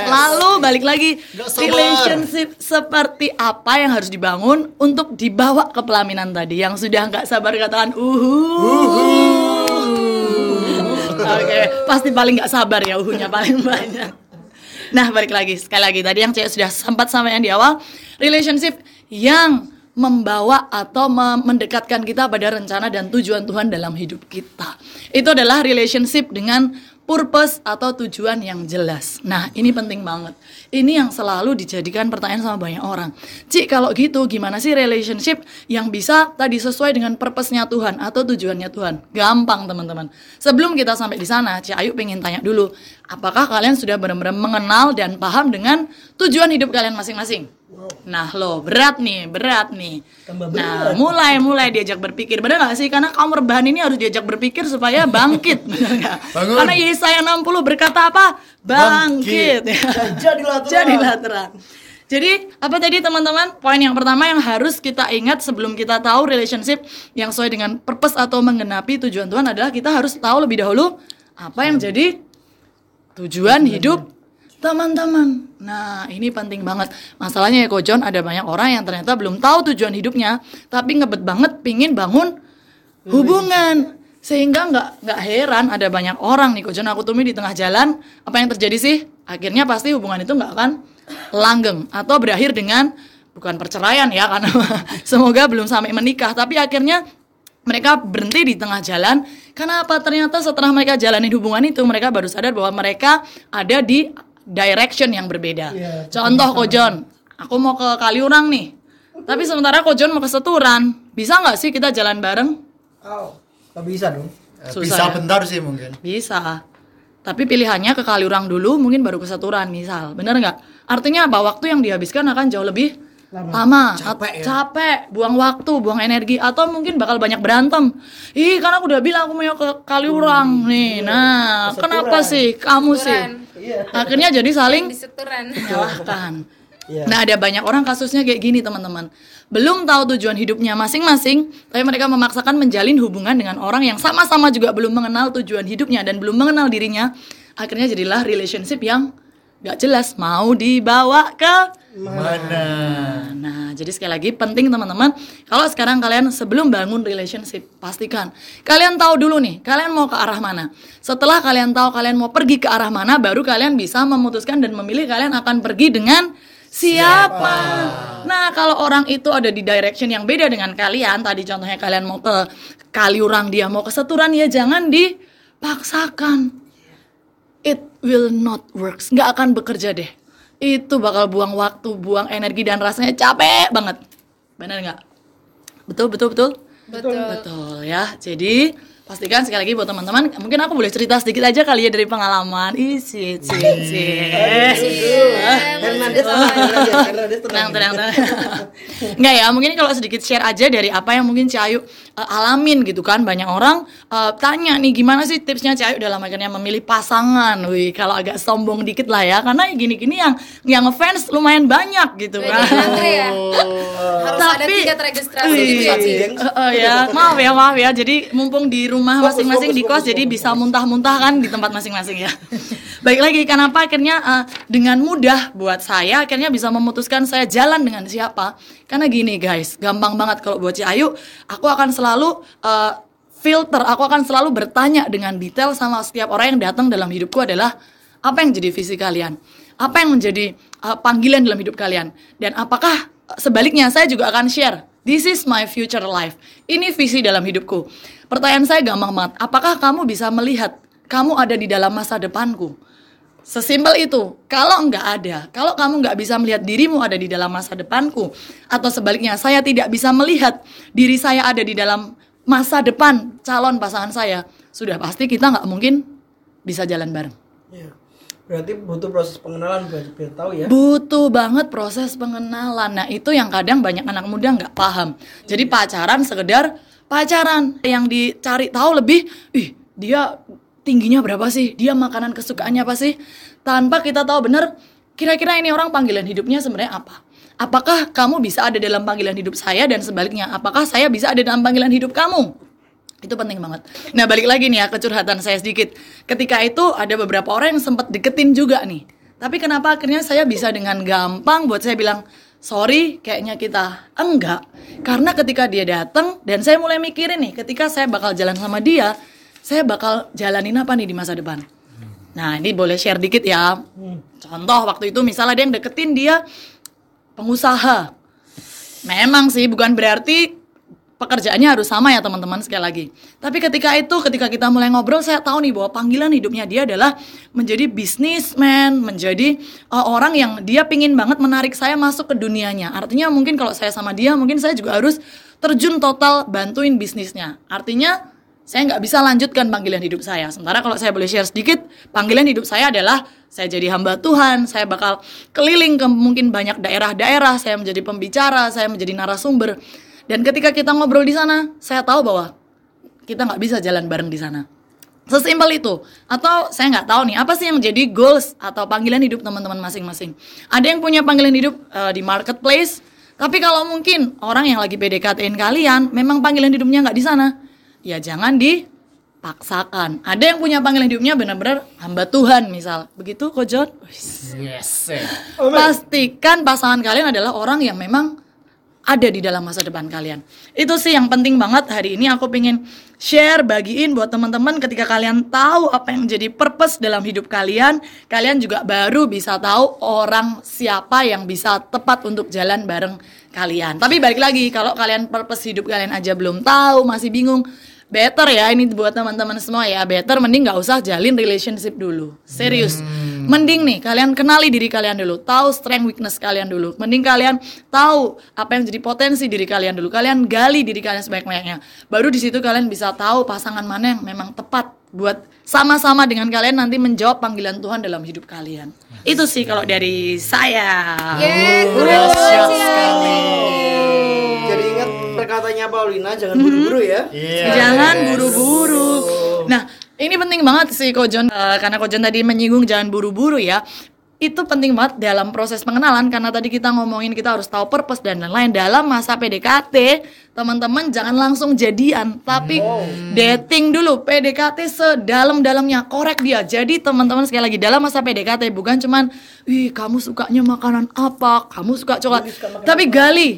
Speaker 8: Lalu balik lagi relationship seperti apa yang harus dibangun untuk dibawa ke pelaminan tadi yang sudah nggak sabar katakan uhu. Oke, pasti paling nggak sabar ya uhunya paling banyak. Nah, balik lagi sekali lagi tadi yang saya sudah sempat sampaikan di awal, relationship yang membawa atau me- mendekatkan kita pada rencana dan tujuan Tuhan dalam hidup kita. Itu adalah relationship dengan purpose atau tujuan yang jelas. Nah, ini penting banget. Ini yang selalu dijadikan pertanyaan sama banyak orang. Cik, kalau gitu gimana sih relationship yang bisa tadi sesuai dengan purpose-nya Tuhan atau tujuannya Tuhan? Gampang, teman-teman. Sebelum kita sampai di sana, Cik Ayu pengen tanya dulu, apakah kalian sudah benar-benar mengenal dan paham dengan tujuan hidup kalian masing-masing? Nah lo berat nih, berat nih. Nah mulai mulai diajak berpikir, benar nggak sih? Karena kaum rebahan ini harus diajak berpikir supaya [laughs] bangkit, benar?
Speaker 5: Bangun.
Speaker 8: Karena Yesaya 60 berkata apa? Bangkit.
Speaker 5: Bangkit. [laughs]
Speaker 8: Ya.
Speaker 1: Jadilah terang.
Speaker 8: Jadilah terang. Jadi apa tadi teman-teman? Poin yang pertama yang harus kita ingat sebelum kita tahu relationship yang sesuai dengan purpose atau menggenapi tujuan Tuhan adalah kita harus tahu lebih dahulu apa yang jadi tujuan hidup teman-teman. Nah, ini penting banget. Masalahnya ya Kojon ada banyak orang yang ternyata belum tahu tujuan hidupnya, tapi ngebet banget pingin bangun hubungan. Sehingga nggak nggak heran ada banyak orang nih Kojon aku temui di tengah jalan, apa yang terjadi sih? Akhirnya pasti hubungan itu nggak akan langgeng atau berakhir dengan bukan perceraian ya karena [laughs] semoga belum sampai menikah, tapi akhirnya mereka berhenti di tengah jalan karena apa ternyata setelah mereka jalanin hubungan itu mereka baru sadar bahwa mereka ada di direction yang berbeda.
Speaker 1: Iya.
Speaker 8: contoh Kojon aku mau ke Kaliurang nih. Tapi sementara Kojon mau ke Seturan. Bisa nggak sih kita jalan bareng?
Speaker 1: Oh, nggak bisa dong.
Speaker 5: Eh,
Speaker 8: Susah
Speaker 5: Bisa
Speaker 8: ya?
Speaker 5: bentar sih mungkin.
Speaker 8: bisa. Tapi pilihannya ke Kaliurang dulu mungkin baru ke Seturan misal. Bener nggak? Artinya apa? Waktu yang dihabiskan akan jauh lebih lama,
Speaker 5: Capek ya?
Speaker 8: capek. Buang waktu buang energi. Atau mungkin bakal banyak berantem. Ih karena aku udah bilang aku mau ke Kaliurang nih. nah kenapa sih? Kamu sih akhirnya jadi saling menyalahkan.
Speaker 1: Iya.
Speaker 8: Nah ada banyak orang kasusnya kayak gini teman-teman. Belum tahu tujuan hidupnya masing-masing Tapi mereka memaksakan menjalin hubungan dengan orang yang sama-sama juga belum mengenal tujuan hidupnya Dan belum mengenal dirinya. Akhirnya jadilah relationship yang gak jelas Mau dibawa ke
Speaker 5: Mana?
Speaker 8: Nah, jadi sekali lagi penting teman-teman, kalau sekarang kalian sebelum bangun relationship, pastikan kalian tahu dulu nih, kalian mau ke arah mana. Setelah kalian tahu kalian mau pergi ke arah mana, baru kalian bisa memutuskan dan memilih kalian akan pergi dengan siapa. Nah, kalau orang itu ada di direction yang beda dengan kalian, tadi contohnya kalian mau ke Kaliurang, dia mau ke Seturan ya jangan dipaksakan. it will not works. Nggak akan bekerja deh. Itu bakal buang waktu, buang energi dan rasanya capek banget. Benar nggak? Betul, betul, betul.
Speaker 7: Betul.
Speaker 8: Betul ya. Jadi pastikan sekali lagi buat teman-teman, mungkin aku boleh cerita sedikit aja kali ya dari pengalaman. Isi, isi,
Speaker 1: tenang,
Speaker 8: Tenang, tenang. [laughs] Enggak ya, mungkin kalau sedikit share aja dari apa yang mungkin Ciayu uh, alamin gitu kan. Banyak orang uh, tanya nih gimana sih tipsnya Ciayu dalam akhirnya memilih pasangan. Wih, kalau agak sombong dikit lah ya, karena gini-gini yang yang ngefans lumayan banyak gitu kan.
Speaker 7: ya. [laughs] Harus ada
Speaker 8: Tapi-
Speaker 7: tiket registrasi
Speaker 8: Wih,
Speaker 7: gitu ya.
Speaker 8: Eh, eh, ya, maaf ya, maaf ya. Jadi mumpung di rumah
Speaker 1: Fokus,
Speaker 8: masing-masing di kos,
Speaker 1: fokus,
Speaker 8: jadi
Speaker 1: fokus.
Speaker 8: bisa muntah-muntah kan di tempat masing-masing ya. [laughs] Baik lagi, kenapa akhirnya eh, dengan mudah buat saya akhirnya bisa memutuskan saya jalan dengan siapa? Karena gini guys, gampang banget kalau buat Ci Ayu, aku akan selalu eh, filter, aku akan selalu bertanya dengan detail sama setiap orang yang datang dalam hidupku adalah apa yang jadi visi kalian? Apa yang menjadi uh, panggilan dalam hidup kalian? Dan apakah uh, sebaliknya saya juga akan share This is my future life. Ini visi dalam hidupku. Pertanyaan saya gampang banget. Apakah kamu bisa melihat kamu ada di dalam masa depanku? Sesimpel itu. Kalau nggak ada, kalau kamu nggak bisa melihat dirimu ada di dalam masa depanku, atau sebaliknya saya tidak bisa melihat diri saya ada di dalam masa depan calon pasangan saya, sudah pasti kita nggak mungkin bisa jalan bareng.
Speaker 1: Iya. Berarti butuh proses pengenalan biar, biar tahu ya.
Speaker 8: Butuh banget proses pengenalan. Nah itu yang kadang banyak anak muda nggak paham. Jadi pacaran sekedar pacaran. Yang dicari tahu lebih, ih dia tingginya berapa sih? Dia makanan kesukaannya apa sih? Tanpa kita tahu bener, kira-kira ini orang panggilan hidupnya sebenarnya apa? Apakah kamu bisa ada dalam panggilan hidup saya dan sebaliknya? Apakah saya bisa ada dalam panggilan hidup kamu? Itu penting banget. Nah balik lagi nih ya ke curhatan saya sedikit. Ketika itu ada beberapa orang yang sempat deketin juga nih. Tapi kenapa akhirnya saya bisa dengan gampang buat saya bilang sorry kayaknya kita enggak. Karena ketika dia datang dan saya mulai mikirin nih ketika saya bakal jalan sama dia, saya bakal jalanin apa nih di masa depan. Nah ini boleh share dikit ya. Contoh waktu itu misalnya dia yang deketin dia pengusaha. Memang sih bukan berarti pekerjaannya harus sama ya teman-teman sekali lagi. Tapi ketika itu ketika kita mulai ngobrol saya tahu nih bahwa panggilan hidupnya dia adalah menjadi bisnismen, menjadi uh, orang yang dia pingin banget menarik saya masuk ke dunianya. Artinya mungkin kalau saya sama dia mungkin saya juga harus terjun total bantuin bisnisnya. Artinya saya nggak bisa lanjutkan panggilan hidup saya. Sementara kalau saya boleh share sedikit, panggilan hidup saya adalah saya jadi hamba Tuhan, saya bakal keliling ke mungkin banyak daerah-daerah, saya menjadi pembicara, saya menjadi narasumber. Dan ketika kita ngobrol di sana, saya tahu bahwa kita nggak bisa jalan bareng di sana. Sesimpel itu. Atau saya nggak tahu nih, apa sih yang menjadi goals atau panggilan hidup teman-teman masing-masing. Ada yang punya panggilan hidup eh, di marketplace, tapi kalau mungkin orang yang lagi PDKT-in kalian, memang panggilan hidupnya nggak di sana, ya jangan dipaksakan. Ada yang punya panggilan hidupnya benar-benar hamba Tuhan misal. Begitu Ko John?
Speaker 3: Yes.
Speaker 8: Pastikan pasangan kalian adalah orang yang memang ada di dalam masa depan kalian. Itu sih yang penting banget hari ini aku pengen share, bagiin buat teman-teman ketika kalian tahu apa yang jadi purpose dalam hidup kalian, kalian juga baru bisa tahu orang siapa yang bisa tepat untuk jalan bareng kalian. Tapi balik lagi, kalau kalian purpose hidup kalian aja belum tahu, masih bingung, better ya ini buat teman-teman semua ya, better mending nggak usah jalin relationship dulu. Serius. Mending nih kalian kenali diri kalian dulu, tahu strength weakness kalian dulu. Mending kalian tahu apa yang jadi potensi diri kalian dulu. Kalian gali diri kalian sebaik-baiknya. Baru di situ kalian bisa tahu pasangan mana yang memang tepat buat sama-sama dengan kalian nanti menjawab panggilan Tuhan dalam hidup kalian. Itu sih kalau dari saya.
Speaker 7: Banget sih ya.
Speaker 1: Jadi ingat perkataannya Paulina jangan buru-buru ya.
Speaker 5: Iya.
Speaker 8: Jangan buru-buru. Ini penting banget sih Kojon Eh, karena Kojon tadi menyinggung jangan buru-buru ya. Itu penting banget dalam proses pengenalan karena tadi kita ngomongin kita harus tahu purpose dan lain-lain dalam masa PDKT. Teman-teman jangan langsung jadian, tapi dating dulu. PDKT sedalam-dalamnya, korek dia. Jadi teman-teman sekali lagi dalam masa PDKT bukan cuman, "Ih, kamu sukanya makanan apa? Kamu suka coklat." Tapi gali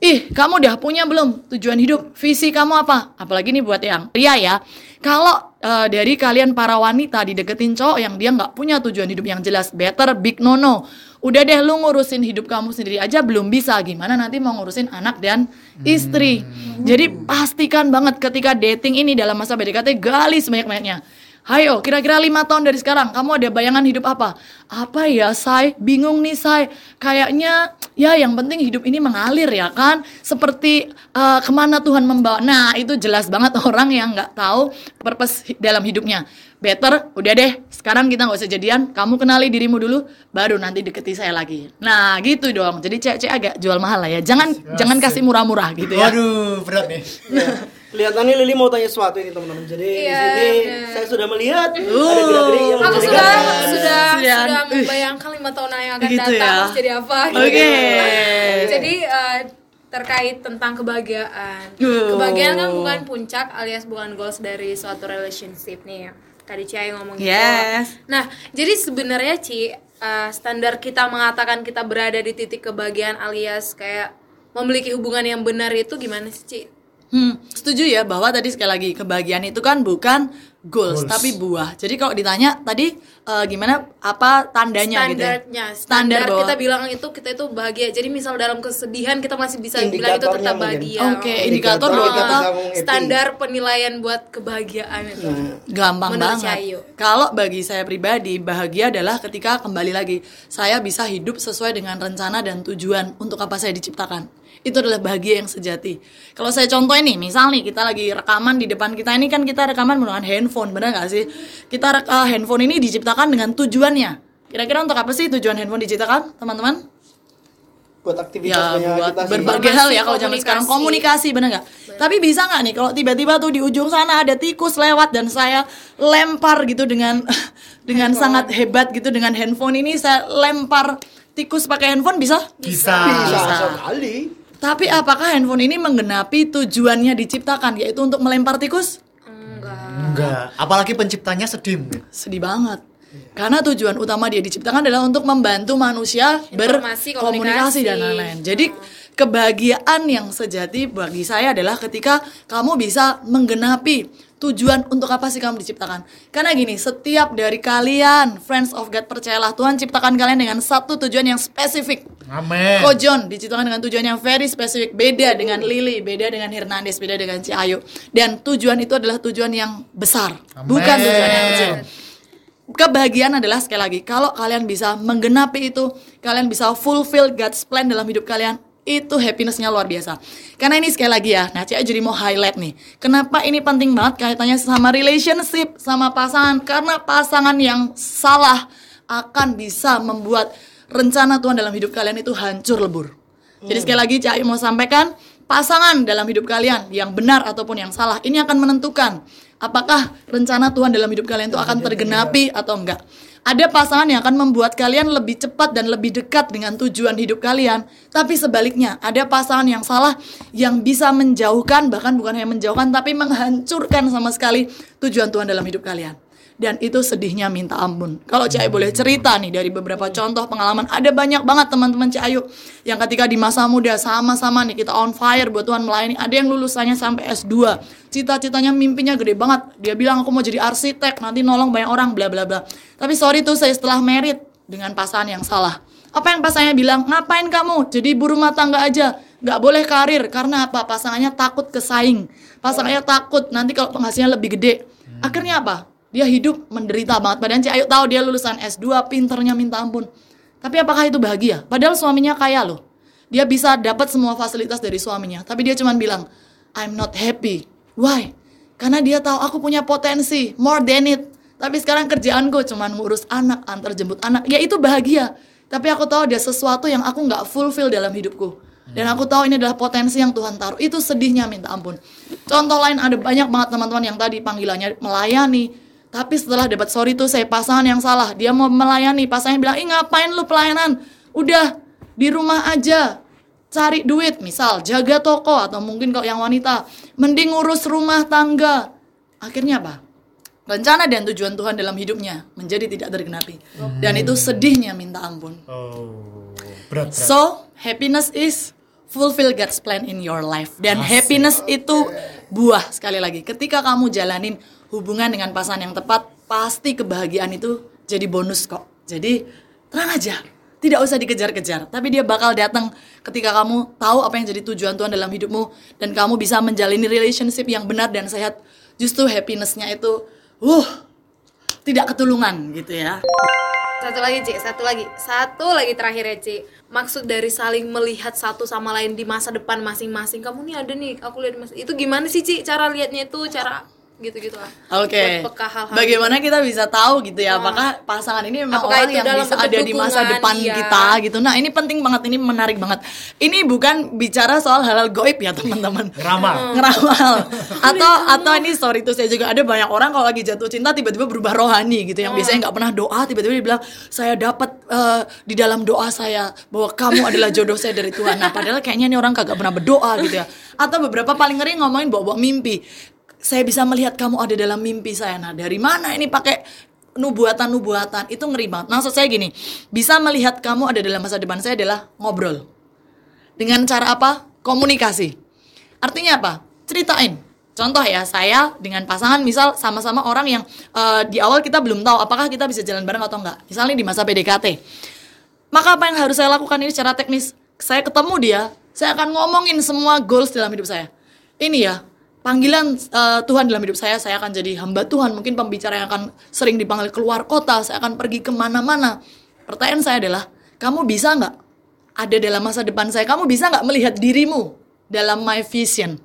Speaker 8: Ih, kamu udah punya belum tujuan hidup? Visi kamu apa? Apalagi nih buat yang pria ya. Kalau eh, dari kalian para wanita dideketin cowok yang dia nggak punya tujuan hidup yang jelas, better big no no. Udah deh lu ngurusin hidup kamu sendiri aja belum bisa. Gimana nanti mau ngurusin anak dan istri? Jadi pastikan banget ketika dating ini dalam masa PDKT gali sebanyak-banyaknya. Hayo, kira-kira lima tahun dari sekarang, kamu ada bayangan hidup apa? Apa ya, Say? Bingung nih, Say. Kayaknya, ya yang penting hidup ini mengalir ya kan? Seperti eh, ke mana Tuhan membawa. Nah, itu jelas banget [laughs] orang yang nggak tahu purpose dalam hidupnya. Better, udah deh, sekarang kita nggak usah jadian. Kamu kenali dirimu dulu, baru nanti deketi saya lagi. Nah, gitu dong. Jadi cek-cek agak jual mahal lah ya. Jangan jangan kasih murah-murah gitu ya.
Speaker 5: Waduh, berat nih. [laughs]
Speaker 1: Kelihatannya Lili mau tanya sesuatu ini teman-teman. Jadi
Speaker 7: Iya,
Speaker 1: di sini
Speaker 7: benar.
Speaker 1: saya sudah melihat ada gerak-gerik yang
Speaker 7: Aku sudah sudah
Speaker 8: Sudah.
Speaker 7: sudah
Speaker 8: Uh.
Speaker 7: membayangkan lima tahun yang akan
Speaker 8: Gitu
Speaker 7: datang
Speaker 8: ya.
Speaker 7: harus jadi apa. gitu.
Speaker 8: Oke.
Speaker 7: Jadi eh, terkait tentang kebahagiaan.
Speaker 8: Uh.
Speaker 7: Kebahagiaan kan bukan puncak alias bukan goals dari suatu relationship nih. Tadi Cia ngomong gitu.
Speaker 8: Yes.
Speaker 7: Nah, jadi sebenarnya Ci eh, standar kita mengatakan kita berada di titik kebahagiaan alias kayak memiliki hubungan yang benar itu gimana sih, Ci?
Speaker 8: Hmm, setuju ya bahwa tadi sekali lagi kebahagiaan itu kan bukan goals, tapi buah. Jadi kalau ditanya tadi eh, gimana apa tandanya gitu ya?
Speaker 7: standarnya
Speaker 8: Standar
Speaker 7: standar
Speaker 8: bahwa
Speaker 7: kita bilang itu kita itu bahagia jadi misal dalam kesedihan kita masih bisa bilang itu tetap bahagia
Speaker 8: Oke,
Speaker 7: Oh.
Speaker 8: indikator
Speaker 1: Indikator
Speaker 8: bahwa
Speaker 1: kita
Speaker 7: standar penilaian buat kebahagiaan itu
Speaker 8: gampang
Speaker 7: Menurut
Speaker 8: banget.
Speaker 7: Cahayu.
Speaker 8: Kalau bagi saya pribadi, bahagia adalah ketika kembali lagi saya bisa hidup sesuai dengan rencana dan tujuan untuk apa saya diciptakan. Itu adalah bahagia yang sejati. Kalau saya contoh ini, misal nih kita lagi rekaman di depan kita ini kan kita rekaman menggunakan handphone, benar nggak sih? Kita rek- eh, handphone ini diciptakan dengan tujuannya. Kira-kira untuk apa sih tujuan handphone diciptakan, teman-teman?
Speaker 1: buat aktivitas
Speaker 8: ya buat
Speaker 1: kita
Speaker 8: berbagai hal ya kalau zaman sekarang komunikasi bener nggak tapi bisa nggak nih kalau tiba-tiba tuh di ujung sana ada tikus lewat dan saya lempar gitu dengan [laughs] dengan sangat hebat gitu dengan handphone ini saya lempar tikus pakai handphone bisa
Speaker 5: Bisa.
Speaker 1: bisa sekali.
Speaker 8: Tapi apakah handphone ini menggenapi tujuannya diciptakan yaitu untuk melempar tikus?
Speaker 7: Enggak.
Speaker 5: Enggak, apalagi penciptanya sedih.
Speaker 8: sedih banget. Karena tujuan utama dia diciptakan adalah untuk membantu manusia
Speaker 7: Informasi,
Speaker 8: berkomunikasi dan lain-lain. Jadi kebahagiaan yang sejati bagi saya adalah ketika kamu bisa menggenapi tujuan untuk apa sih kamu diciptakan. Karena gini, setiap dari kalian friends of God percayalah Tuhan ciptakan kalian dengan satu tujuan yang spesifik.
Speaker 5: Amin.
Speaker 8: Kojon diciptakan dengan tujuan yang very spesifik, beda dengan Lily, beda dengan Hernandez, beda dengan Ci Ayu. Dan tujuan itu adalah tujuan yang besar, bukan
Speaker 5: Amin.
Speaker 8: tujuan yang kecil kebahagiaan adalah sekali lagi kalau kalian bisa menggenapi itu kalian bisa fulfill God's plan dalam hidup kalian itu happinessnya luar biasa. Karena ini sekali lagi ya nah Cia jadi mau highlight nih. Kenapa ini penting banget kaitannya sama relationship sama pasangan? Karena pasangan yang salah akan bisa membuat rencana Tuhan dalam hidup kalian itu hancur lebur. Jadi sekali lagi Cia mau sampaikan pasangan dalam hidup kalian yang benar ataupun yang salah ini akan menentukan apakah rencana Tuhan dalam hidup kalian itu akan tergenapi atau enggak. Ada pasangan yang akan membuat kalian lebih cepat dan lebih dekat dengan tujuan hidup kalian, tapi sebaliknya ada pasangan yang salah yang bisa menjauhkan bahkan bukan hanya menjauhkan tapi menghancurkan sama sekali tujuan Tuhan dalam hidup kalian. Dan itu sedihnya minta ampun. Kalau Cik Ayu boleh cerita nih dari beberapa contoh pengalaman, ada banyak banget teman-teman Cik Ayu yang ketika di masa muda sama-sama nih kita on fire buat Tuhan melayani. Ada yang lulusannya sampai S2, cita-citanya mimpinya gede banget. Dia bilang aku mau jadi arsitek, nanti nolong banyak orang, bla bla bla. Tapi sorry tuh saya setelah merit dengan pasangan yang salah. Apa yang pasangannya bilang? Ngapain kamu? Jadi ibu rumah tangga aja. Nggak boleh karir karena apa? Pasangannya takut kesaing. Pasangannya takut nanti kalau penghasilannya lebih gede. Akhirnya apa? Dia hidup menderita banget. Padahal Cik Ayu tahu dia lulusan S2, pinternya minta ampun. Tapi apakah itu bahagia? Padahal suaminya kaya loh. Dia bisa dapat semua fasilitas dari suaminya. Tapi dia cuma bilang, I'm not happy. Why? Karena dia tahu aku punya potensi, more than it. Tapi sekarang kerjaanku cuma ngurus anak, antar jemput anak. Ya itu bahagia. Tapi aku tahu ada sesuatu yang aku nggak fulfill dalam hidupku. Dan aku tahu ini adalah potensi yang Tuhan taruh. Itu sedihnya minta ampun. Contoh lain ada banyak banget teman-teman yang tadi panggilannya melayani. Tapi setelah dapat sorry tuh saya pasangan yang salah. Dia mau melayani. Pasangannya bilang, ih ngapain lu pelayanan? Udah di rumah aja. Cari duit. Misal jaga toko atau mungkin kalau yang wanita. Mending ngurus rumah tangga. Akhirnya apa? Rencana dan tujuan Tuhan dalam hidupnya menjadi tidak tergenapi. Dan itu sedihnya minta ampun.
Speaker 5: Oh, berat, berat.
Speaker 8: So, happiness is fulfill God's plan in your life. Dan happiness itu buah sekali lagi. Ketika kamu jalanin hubungan dengan pasangan yang tepat, pasti kebahagiaan itu jadi bonus kok. Jadi, tenang aja. Tidak usah dikejar-kejar, tapi dia bakal datang ketika kamu tahu apa yang jadi tujuan Tuhan dalam hidupmu dan kamu bisa menjalani relationship yang benar dan sehat. Justru happinessnya itu, uh, tidak ketulungan gitu ya.
Speaker 7: Satu lagi, Ci. Satu lagi. Satu lagi terakhir ya, Ci. Maksud dari saling melihat satu sama lain di masa depan masing-masing. Kamu nih ada nih, aku lihat di masa. Itu gimana sih, Ci? Cara lihatnya itu, cara gitu-gitu lah.
Speaker 8: Oke.
Speaker 7: Peka hal-hal
Speaker 8: Bagaimana kita bisa tahu gitu ya apakah pasangan ini memang
Speaker 7: Apakah
Speaker 8: orang yang
Speaker 7: dalam
Speaker 8: bisa ada di masa depan
Speaker 7: Iya.
Speaker 8: kita gitu. Nah, ini penting banget, ini menarik banget. Ini bukan bicara soal halal goib ya, teman-teman.
Speaker 3: Ramal.
Speaker 8: ngeramal [laughs] atau atau ini sorry tuh saya juga ada banyak orang kalau lagi jatuh cinta tiba-tiba berubah rohani gitu yang biasanya nggak pernah doa tiba-tiba dia bilang saya dapat eh, di dalam doa saya bahwa kamu adalah jodoh saya dari Tuhan nah padahal kayaknya ini orang kagak pernah berdoa gitu ya atau beberapa paling ngeri ngomongin bawa-bawa mimpi saya bisa melihat kamu ada dalam mimpi saya nah dari mana ini pakai nubuatan-nubuatan itu ngeri banget maksud saya gini bisa melihat kamu ada dalam masa depan saya adalah ngobrol dengan cara apa komunikasi Artinya apa? Ceritain. Contoh ya, saya dengan pasangan misal sama-sama orang yang eh, di awal kita belum tahu apakah kita bisa jalan bareng atau enggak. Misalnya di masa PDKT. Maka apa yang harus saya lakukan ini secara teknis? Saya ketemu dia, saya akan ngomongin semua goals dalam hidup saya. Ini ya, panggilan eh, Tuhan dalam hidup saya, saya akan jadi hamba Tuhan. Mungkin pembicara yang akan sering dipanggil keluar kota, saya akan pergi ke mana-mana. Pertanyaan saya adalah, kamu bisa nggak ada dalam masa depan saya? Kamu bisa nggak melihat dirimu dalam my vision?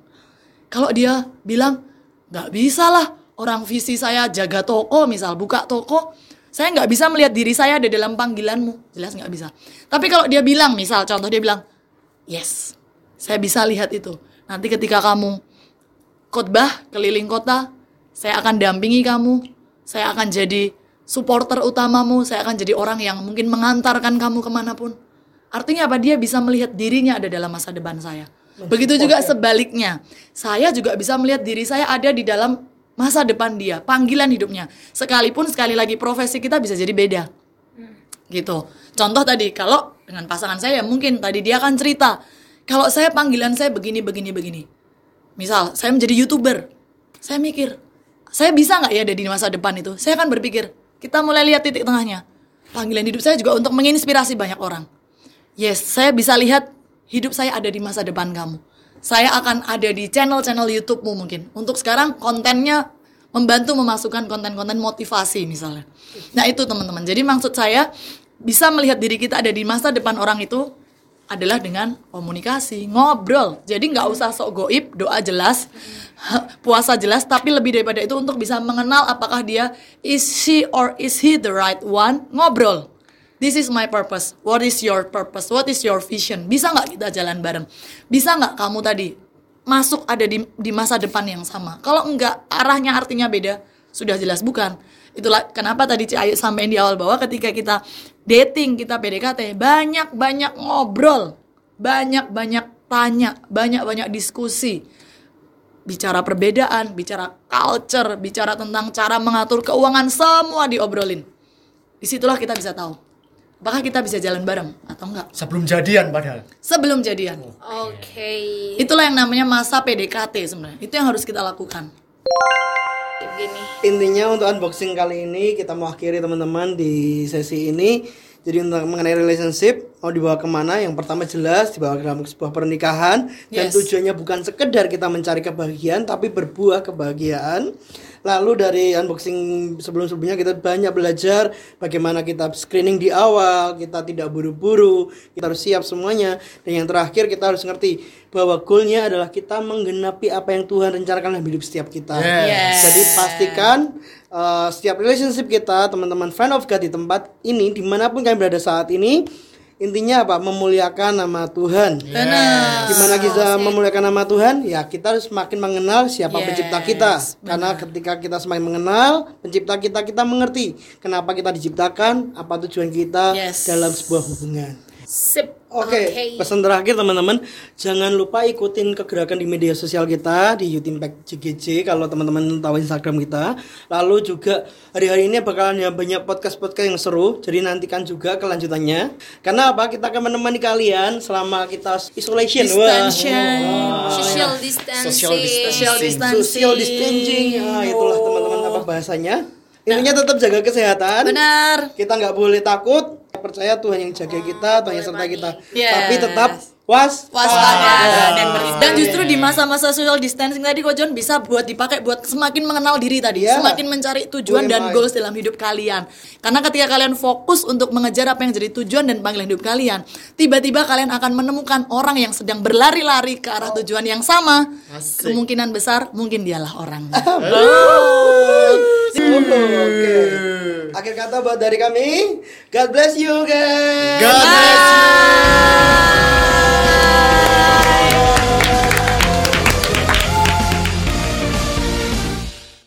Speaker 8: Kalau dia bilang, nggak bisa lah, orang visi saya jaga toko, misal buka toko, saya nggak bisa melihat diri saya ada dalam panggilanmu. Jelas nggak bisa. Tapi kalau dia bilang, misal contoh dia bilang, yes, saya bisa lihat itu. Nanti ketika kamu khotbah keliling kota, saya akan dampingi kamu, saya akan jadi supporter utamamu, saya akan jadi orang yang mungkin mengantarkan kamu ke mana pun. Artinya apa? Dia bisa melihat dirinya ada dalam masa depan saya. Begitu juga sebaliknya, saya juga bisa melihat diri saya ada di dalam masa depan dia, panggilan hidupnya. Sekalipun sekali lagi profesi kita bisa jadi beda gitu. Contoh tadi kalau dengan pasangan saya mungkin tadi dia akan cerita kalau saya panggilan saya begini begini begini. Misal saya menjadi youtuber, saya mikir saya bisa nggak ya ada di masa depan itu? Saya akan berpikir kita mulai lihat titik tengahnya. Panggilan hidup saya juga untuk menginspirasi banyak orang. Yes, saya bisa lihat hidup saya ada di masa depan kamu. Saya akan ada di channel-channel YouTube-mu mungkin. Untuk sekarang kontennya membantu memasukkan konten-konten motivasi misalnya. Nah itu teman-teman. Jadi maksud saya bisa melihat diri kita ada di masa depan orang itu adalah dengan komunikasi, ngobrol. Jadi nggak usah sok goib, doa jelas, [laughs] puasa jelas, tapi lebih daripada itu untuk bisa mengenal apakah dia is she or is he the right one, ngobrol. This is my purpose. What is your purpose? What is your vision? Bisa nggak kita jalan bareng? Bisa nggak kamu tadi masuk ada di, di masa depan yang sama? Kalau enggak, arahnya artinya beda. Sudah jelas bukan. Itulah kenapa tadi Ayu sampein di awal bahwa ketika kita dating, kita PDKT, banyak-banyak ngobrol, banyak-banyak tanya, banyak-banyak diskusi. Bicara perbedaan, bicara culture, bicara tentang cara mengatur keuangan, semua diobrolin. Di situlah kita bisa tahu apakah kita bisa jalan bareng atau enggak
Speaker 5: Sebelum jadian padahal.
Speaker 8: sebelum jadian.
Speaker 7: Oke.
Speaker 8: Itulah yang namanya masa PDKT sebenarnya. Itu yang harus kita lakukan.
Speaker 7: Gini.
Speaker 1: Intinya untuk unboxing kali ini kita mau akhiri teman-teman di sesi ini. Jadi untuk mengenai relationship mau dibawa ke mana? Yang pertama jelas dibawa ke dalam sebuah pernikahan dan
Speaker 8: Yes.
Speaker 1: tujuannya bukan sekedar kita mencari kebahagiaan tapi berbuah kebahagiaan. Lalu dari unboxing sebelum-sebelumnya kita banyak belajar bagaimana kita screening di awal, kita tidak buru-buru, kita harus siap semuanya. Dan yang terakhir kita harus ngerti bahwa goalnya adalah kita menggenapi apa yang Tuhan rencanakan dalam hidup setiap kita.
Speaker 8: Yes.
Speaker 1: Jadi pastikan uh, setiap relationship kita, teman-teman friend of God di tempat ini, di mana pun kalian berada saat ini, intinya apa? Memuliakan nama Tuhan.
Speaker 8: Benar.
Speaker 1: Gimana kita memuliakan nama Tuhan? Ya kita harus semakin mengenal siapa
Speaker 8: Yes,
Speaker 1: pencipta kita. Karena ketika kita semakin mengenal pencipta kita, kita mengerti kenapa kita diciptakan, apa tujuan kita
Speaker 8: Yes.
Speaker 1: dalam sebuah hubungan.
Speaker 7: Sip.
Speaker 1: Oke, pesan terakhir teman-teman, jangan lupa ikutin kegerakan di media sosial kita di Youth JGJ kalau teman-teman tahu Instagram kita. Lalu juga hari-hari ini bakalan ada banyak podcast-podcast yang seru, jadi nantikan juga kelanjutannya. Karena apa? Kita akan menemani kalian selama kita isolation. Wah.
Speaker 8: Distancing.
Speaker 7: Social distancing.
Speaker 5: Social distancing.
Speaker 8: Social distancing.
Speaker 1: Social distancing. Ya, itulah teman-teman apa bahasanya. Intinya tetap jaga kesehatan.
Speaker 8: Benar.
Speaker 1: Kita nggak boleh takut. Percaya Tuhan yang jaga kita, Tuhan yang sertai kita.
Speaker 8: Yes.
Speaker 1: Tapi tetap was
Speaker 8: waspada dan dan justru di masa-masa social distancing tadi kok John bisa buat dipakai buat semakin mengenal diri tadi
Speaker 1: Iya.
Speaker 8: semakin mencari tujuan dan goals dalam hidup kalian karena ketika kalian fokus untuk mengejar apa yang jadi tujuan dan panggilan hidup kalian tiba-tiba kalian akan menemukan orang yang sedang berlari-lari ke arah tujuan yang sama kemungkinan besar mungkin dialah orangnya [laughs]
Speaker 1: Oke. Akhir kata buat dari kami. God bless you guys.
Speaker 5: God bless you.